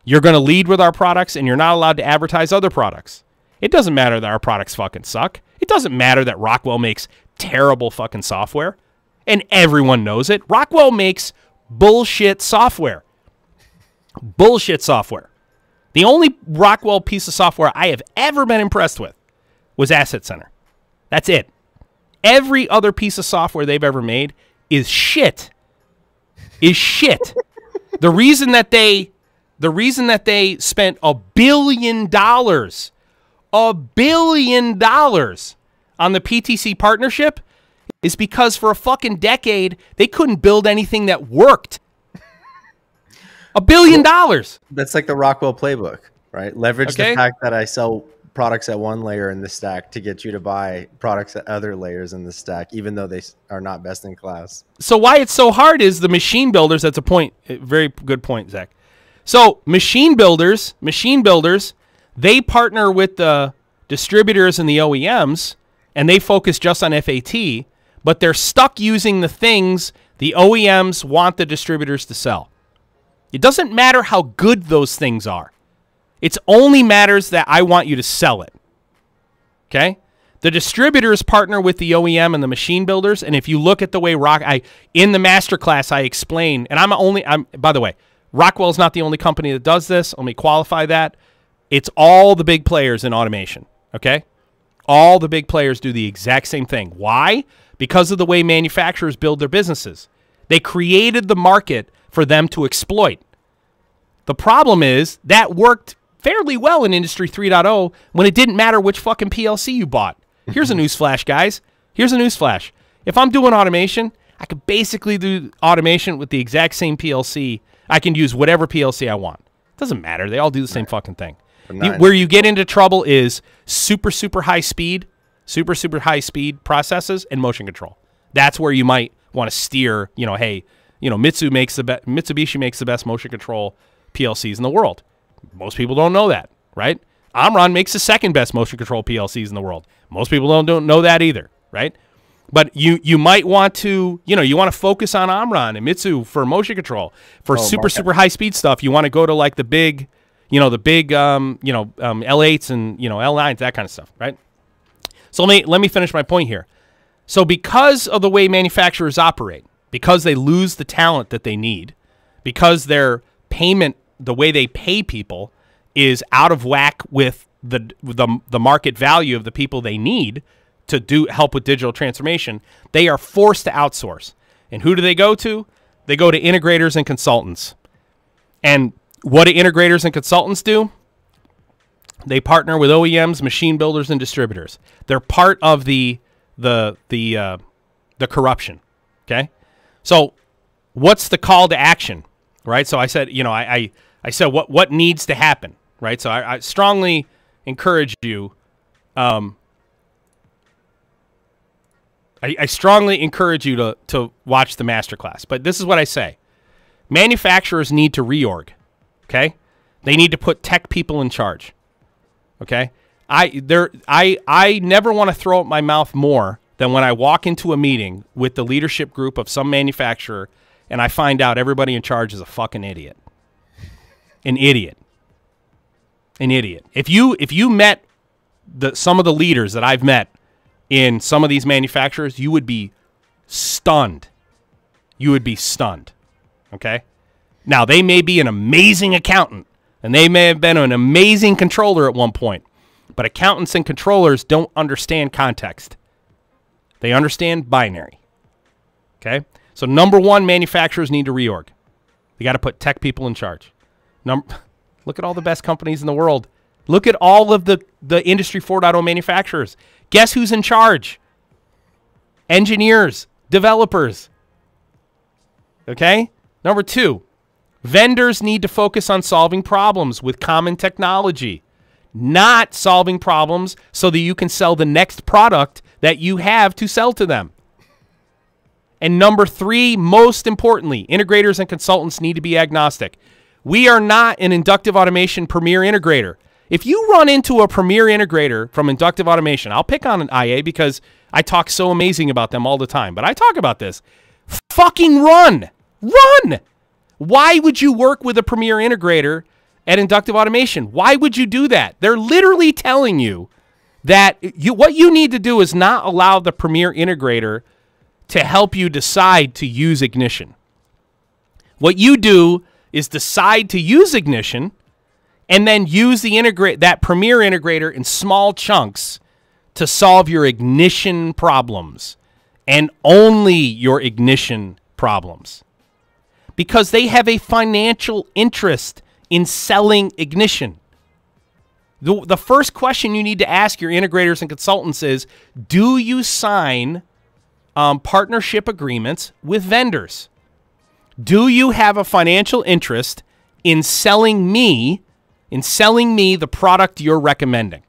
You're going to lead with our products and you're not allowed to advertise other products. It doesn't matter that our products fucking suck. It doesn't matter that Rockwell makes terrible fucking software and everyone knows it. Rockwell makes bullshit software. Bullshit software. The only Rockwell piece of software I have ever been impressed with was Asset Center. That's it. Every other piece of software they've ever made is shit. Is shit. the reason that they the reason that they spent a billion dollars a billion dollars on the PTC partnership is because for a fucking decade they couldn't build anything that worked. A billion dollars. That's like the Rockwell playbook, right? Leverage Okay. the fact that I sell products at one layer in the stack to get you to buy products at other layers in the stack, even though they are not best in class. so why it's so hard is the machine builders. That's a point. Very good point, Zach. So machine builders, machine builders, they partner with the distributors and the OEMs, and they focus just on FAT. But they're stuck using the things the OEMs want the distributors to sell. It doesn't matter how good those things are. It only matters that I want you to sell it. Okay? The distributors partner with the OEM and the machine builders, and if you look at the way Rock I in the masterclass I explain, and I'm only I'm by the way, Rockwell's not the only company that does this. Let me qualify that. It's all the big players in automation, okay? All the big players do the exact same thing. Why? Because of the way manufacturers build their businesses. They created the market for them to exploit. The problem is that worked fairly well in Industry 3.0 when it didn't matter which fucking PLC you bought. Here's a [laughs] news flash, guys. Here's a news flash. If I'm doing automation, I could basically do automation with the exact same PLC. I can use whatever PLC I want. Doesn't matter. They all do the same fucking thing. You- where you get into trouble is super, super high speed, super, super high speed processes and motion control. That's where you might want to steer, you know, hey, you know, Mitsu makes the be- Mitsubishi makes the best motion control PLCs in the world. Most people don't know that, right? Omron makes the second best motion control PLCs in the world. Most people don't, don't know that either, right? But you you might want to you know you want to focus on Omron and Mitsu for motion control for Oh, super Mark- super high speed stuff. You want to go to like the big, you know the big um, you know um, L8s and you know L9s that kind of stuff, right? So let me let me finish my point here. So because of the way manufacturers operate, because they lose the talent that they need, because their payment, the way they pay people, is out of whack with the the, the market value of the people they need to do help with digital transformation, they are forced to outsource. And who do they go to? They go to integrators and consultants. And what do integrators and consultants do? They partner with OEMs, machine builders, and distributors. They're part of the the the uh, the corruption. Okay, so what's the call to action? Right. So I said, you know, I I, I said what what needs to happen. Right. So I, I strongly encourage you. Um, I, I strongly encourage you to to watch the masterclass. But this is what I say: manufacturers need to reorg. Okay, they need to put tech people in charge. Okay. I there I I never want to throw up my mouth more than when I walk into a meeting with the leadership group of some manufacturer and I find out everybody in charge is a fucking idiot. An idiot. An idiot. If you if you met the some of the leaders that I've met in some of these manufacturers, you would be stunned. You would be stunned. Okay? Now, they may be an amazing accountant and they may have been an amazing controller at one point, but accountants and controllers don't understand context. They understand binary. Okay? So, number one, manufacturers need to reorg. They got to put tech people in charge. Num- [laughs] look at all the best companies in the world. Look at all of the, the Industry 4.0 manufacturers. Guess who's in charge? Engineers, developers. Okay? Number two, vendors need to focus on solving problems with common technology, not solving problems so that you can sell the next product that you have to sell to them. And number three, most importantly, integrators and consultants need to be agnostic. We are not an inductive automation premier integrator. If you run into a premier integrator from inductive automation, I'll pick on an IA because I talk so amazing about them all the time, but I talk about this. Fucking run! Run! Why would you work with a premier integrator at inductive automation? Why would you do that? They're literally telling you that you what you need to do is not allow the premier integrator to help you decide to use ignition. What you do is decide to use ignition and then use the integrate that premier integrator in small chunks to solve your ignition problems and only your ignition problems. Because they have a financial interest in selling ignition. The, the first question you need to ask your integrators and consultants is Do you sign um, partnership agreements with vendors? Do you have a financial interest in selling me, in selling me the product you're recommending?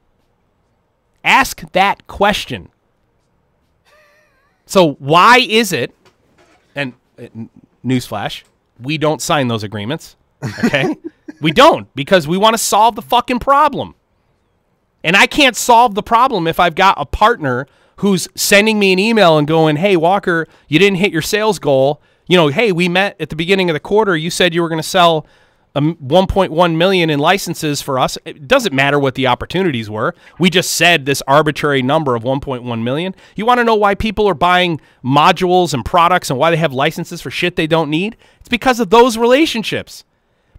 Ask that question. So why is it? And uh, newsflash, we don't sign those agreements. Okay, [laughs] we don't because we want to solve the fucking problem. And I can't solve the problem if I've got a partner who's sending me an email and going, "Hey Walker, you didn't hit your sales goal. You know, hey, we met at the beginning of the quarter. You said you were going to sell Um, 1.1 million in licenses for us. It doesn't matter what the opportunities were. We just said this arbitrary number of 1.1 million. You want to know why people are buying modules and products and why they have licenses for shit they don't need? It's because of those relationships.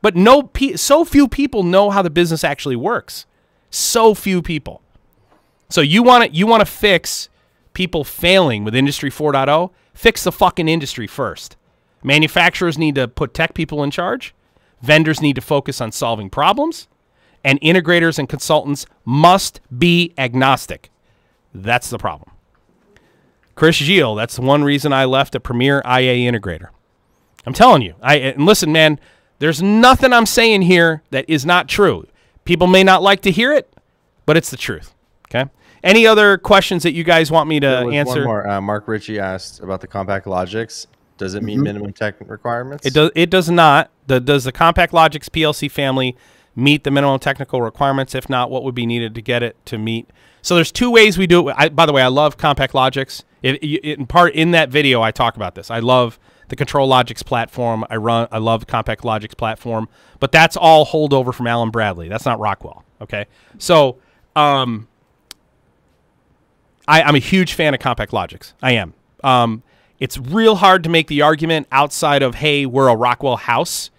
But no, so few people know how the business actually works. So few people. So you want to you want to fix people failing with Industry 4.0? Fix the fucking industry first. Manufacturers need to put tech people in charge. Vendors need to focus on solving problems, and integrators and consultants must be agnostic. That's the problem. Chris Giel, that's the one reason I left a premier IA integrator. I'm telling you. I and listen, man, there's nothing I'm saying here that is not true. People may not like to hear it, but it's the truth. Okay. Any other questions that you guys want me to answer? One more. Uh, Mark Ritchie asked about the CompactLogix. Does it meet minimum tech requirements? It does. It does not. The, does the CompactLogix PLC family meet the minimum technical requirements? If not, what would be needed to get it to meet? So there's two ways we do it. I, by the way, I love CompactLogix. It, it, in part in that video, I talk about this. I love the ControlLogix platform. I run. I love CompactLogix platform, but that's all holdover from Allen Bradley. That's not Rockwell. Okay, so um, I, I'm a huge fan of CompactLogix. I am. Um, it's real hard to make the argument outside of hey, we're a Rockwell house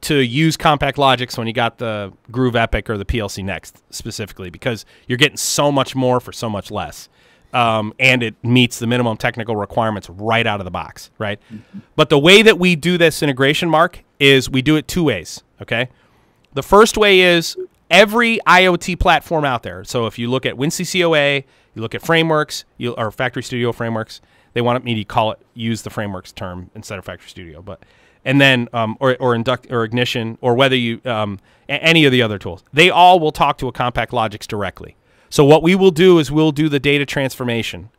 to use CompactLogix when you got the groov EPIC or the PLCnext specifically because you're getting so much more for so much less. Um, and it meets the minimum technical requirements right out of the box, right? Mm-hmm. But the way that we do this integration, Mark, is we do it two ways, okay? The first way is every IoT platform out there. So if you look at WinCCOA, you look at FrameworX, you, or Factory Studio FrameworX, they want me to call it, use the FrameworX term instead of Factory Studio, but and then um, or or induct or ignition or whether you um, any of the other tools, they all will talk to a CompactLogix directly. So what we will do is we'll do the data transformation,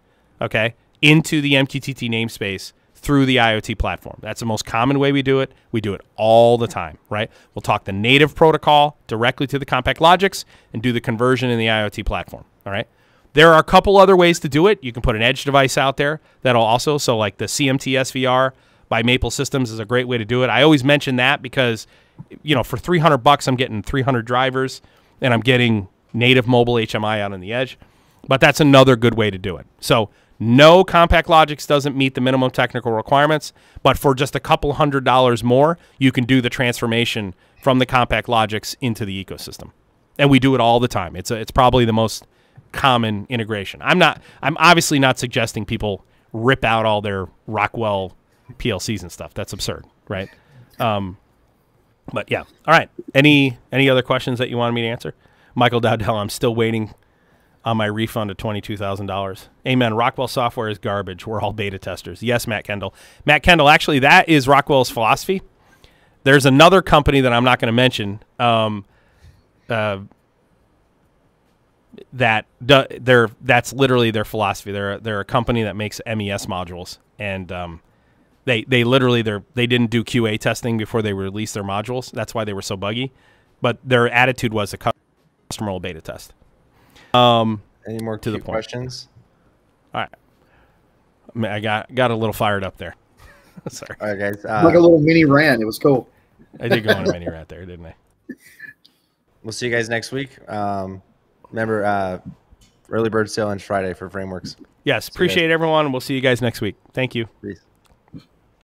okay, into the MQTT namespace through the IoT platform. That's the most common way we do it. We do it all the time, right? We'll talk the native protocol directly to the CompactLogix and do the conversion in the IoT platform. All right. There are a couple other ways to do it. You can put an edge device out there that'll also so like the CMT SVR by Maple Systems is a great way to do it. I always mention that because you know for 300 bucks I'm getting 300 drivers and I'm getting native mobile HMI out on the edge. But that's another good way to do it. So no CompactLogix doesn't meet the minimum technical requirements, but for just a couple hundred dollars more, you can do the transformation from the CompactLogix into the ecosystem. And we do it all the time. It's a, it's probably the most common integration. I'm not I'm obviously not suggesting people rip out all their Rockwell PLCs and stuff. That's absurd, right? Um, but yeah. All right. Any any other questions that you wanted me to answer? Michael Dowdell, I'm still waiting on my refund of $22,000. Amen. Rockwell software is garbage. We're all beta testers. Yes, Matt Kendall. Matt Kendall, actually, that is Rockwell's philosophy. There's another company that I'm not going to mention um, uh, that they're that's literally their philosophy. They're they're a company that makes MES modules, and um, they they literally they they didn't do QA testing before they released their modules. That's why they were so buggy. But their attitude was a customer will beta test. Um, Any more to the point. questions? All right. I got got a little fired up there. [laughs] Sorry. All right, guys. Uh, like a little mini rant. It was cool. I did go on a mini [laughs] rant there, didn't I? We'll see you guys next week. Um, remember, uh, early bird sale on Friday for frameworks. Yes. appreciate everyone. We'll see you guys next week. Thank you. Peace.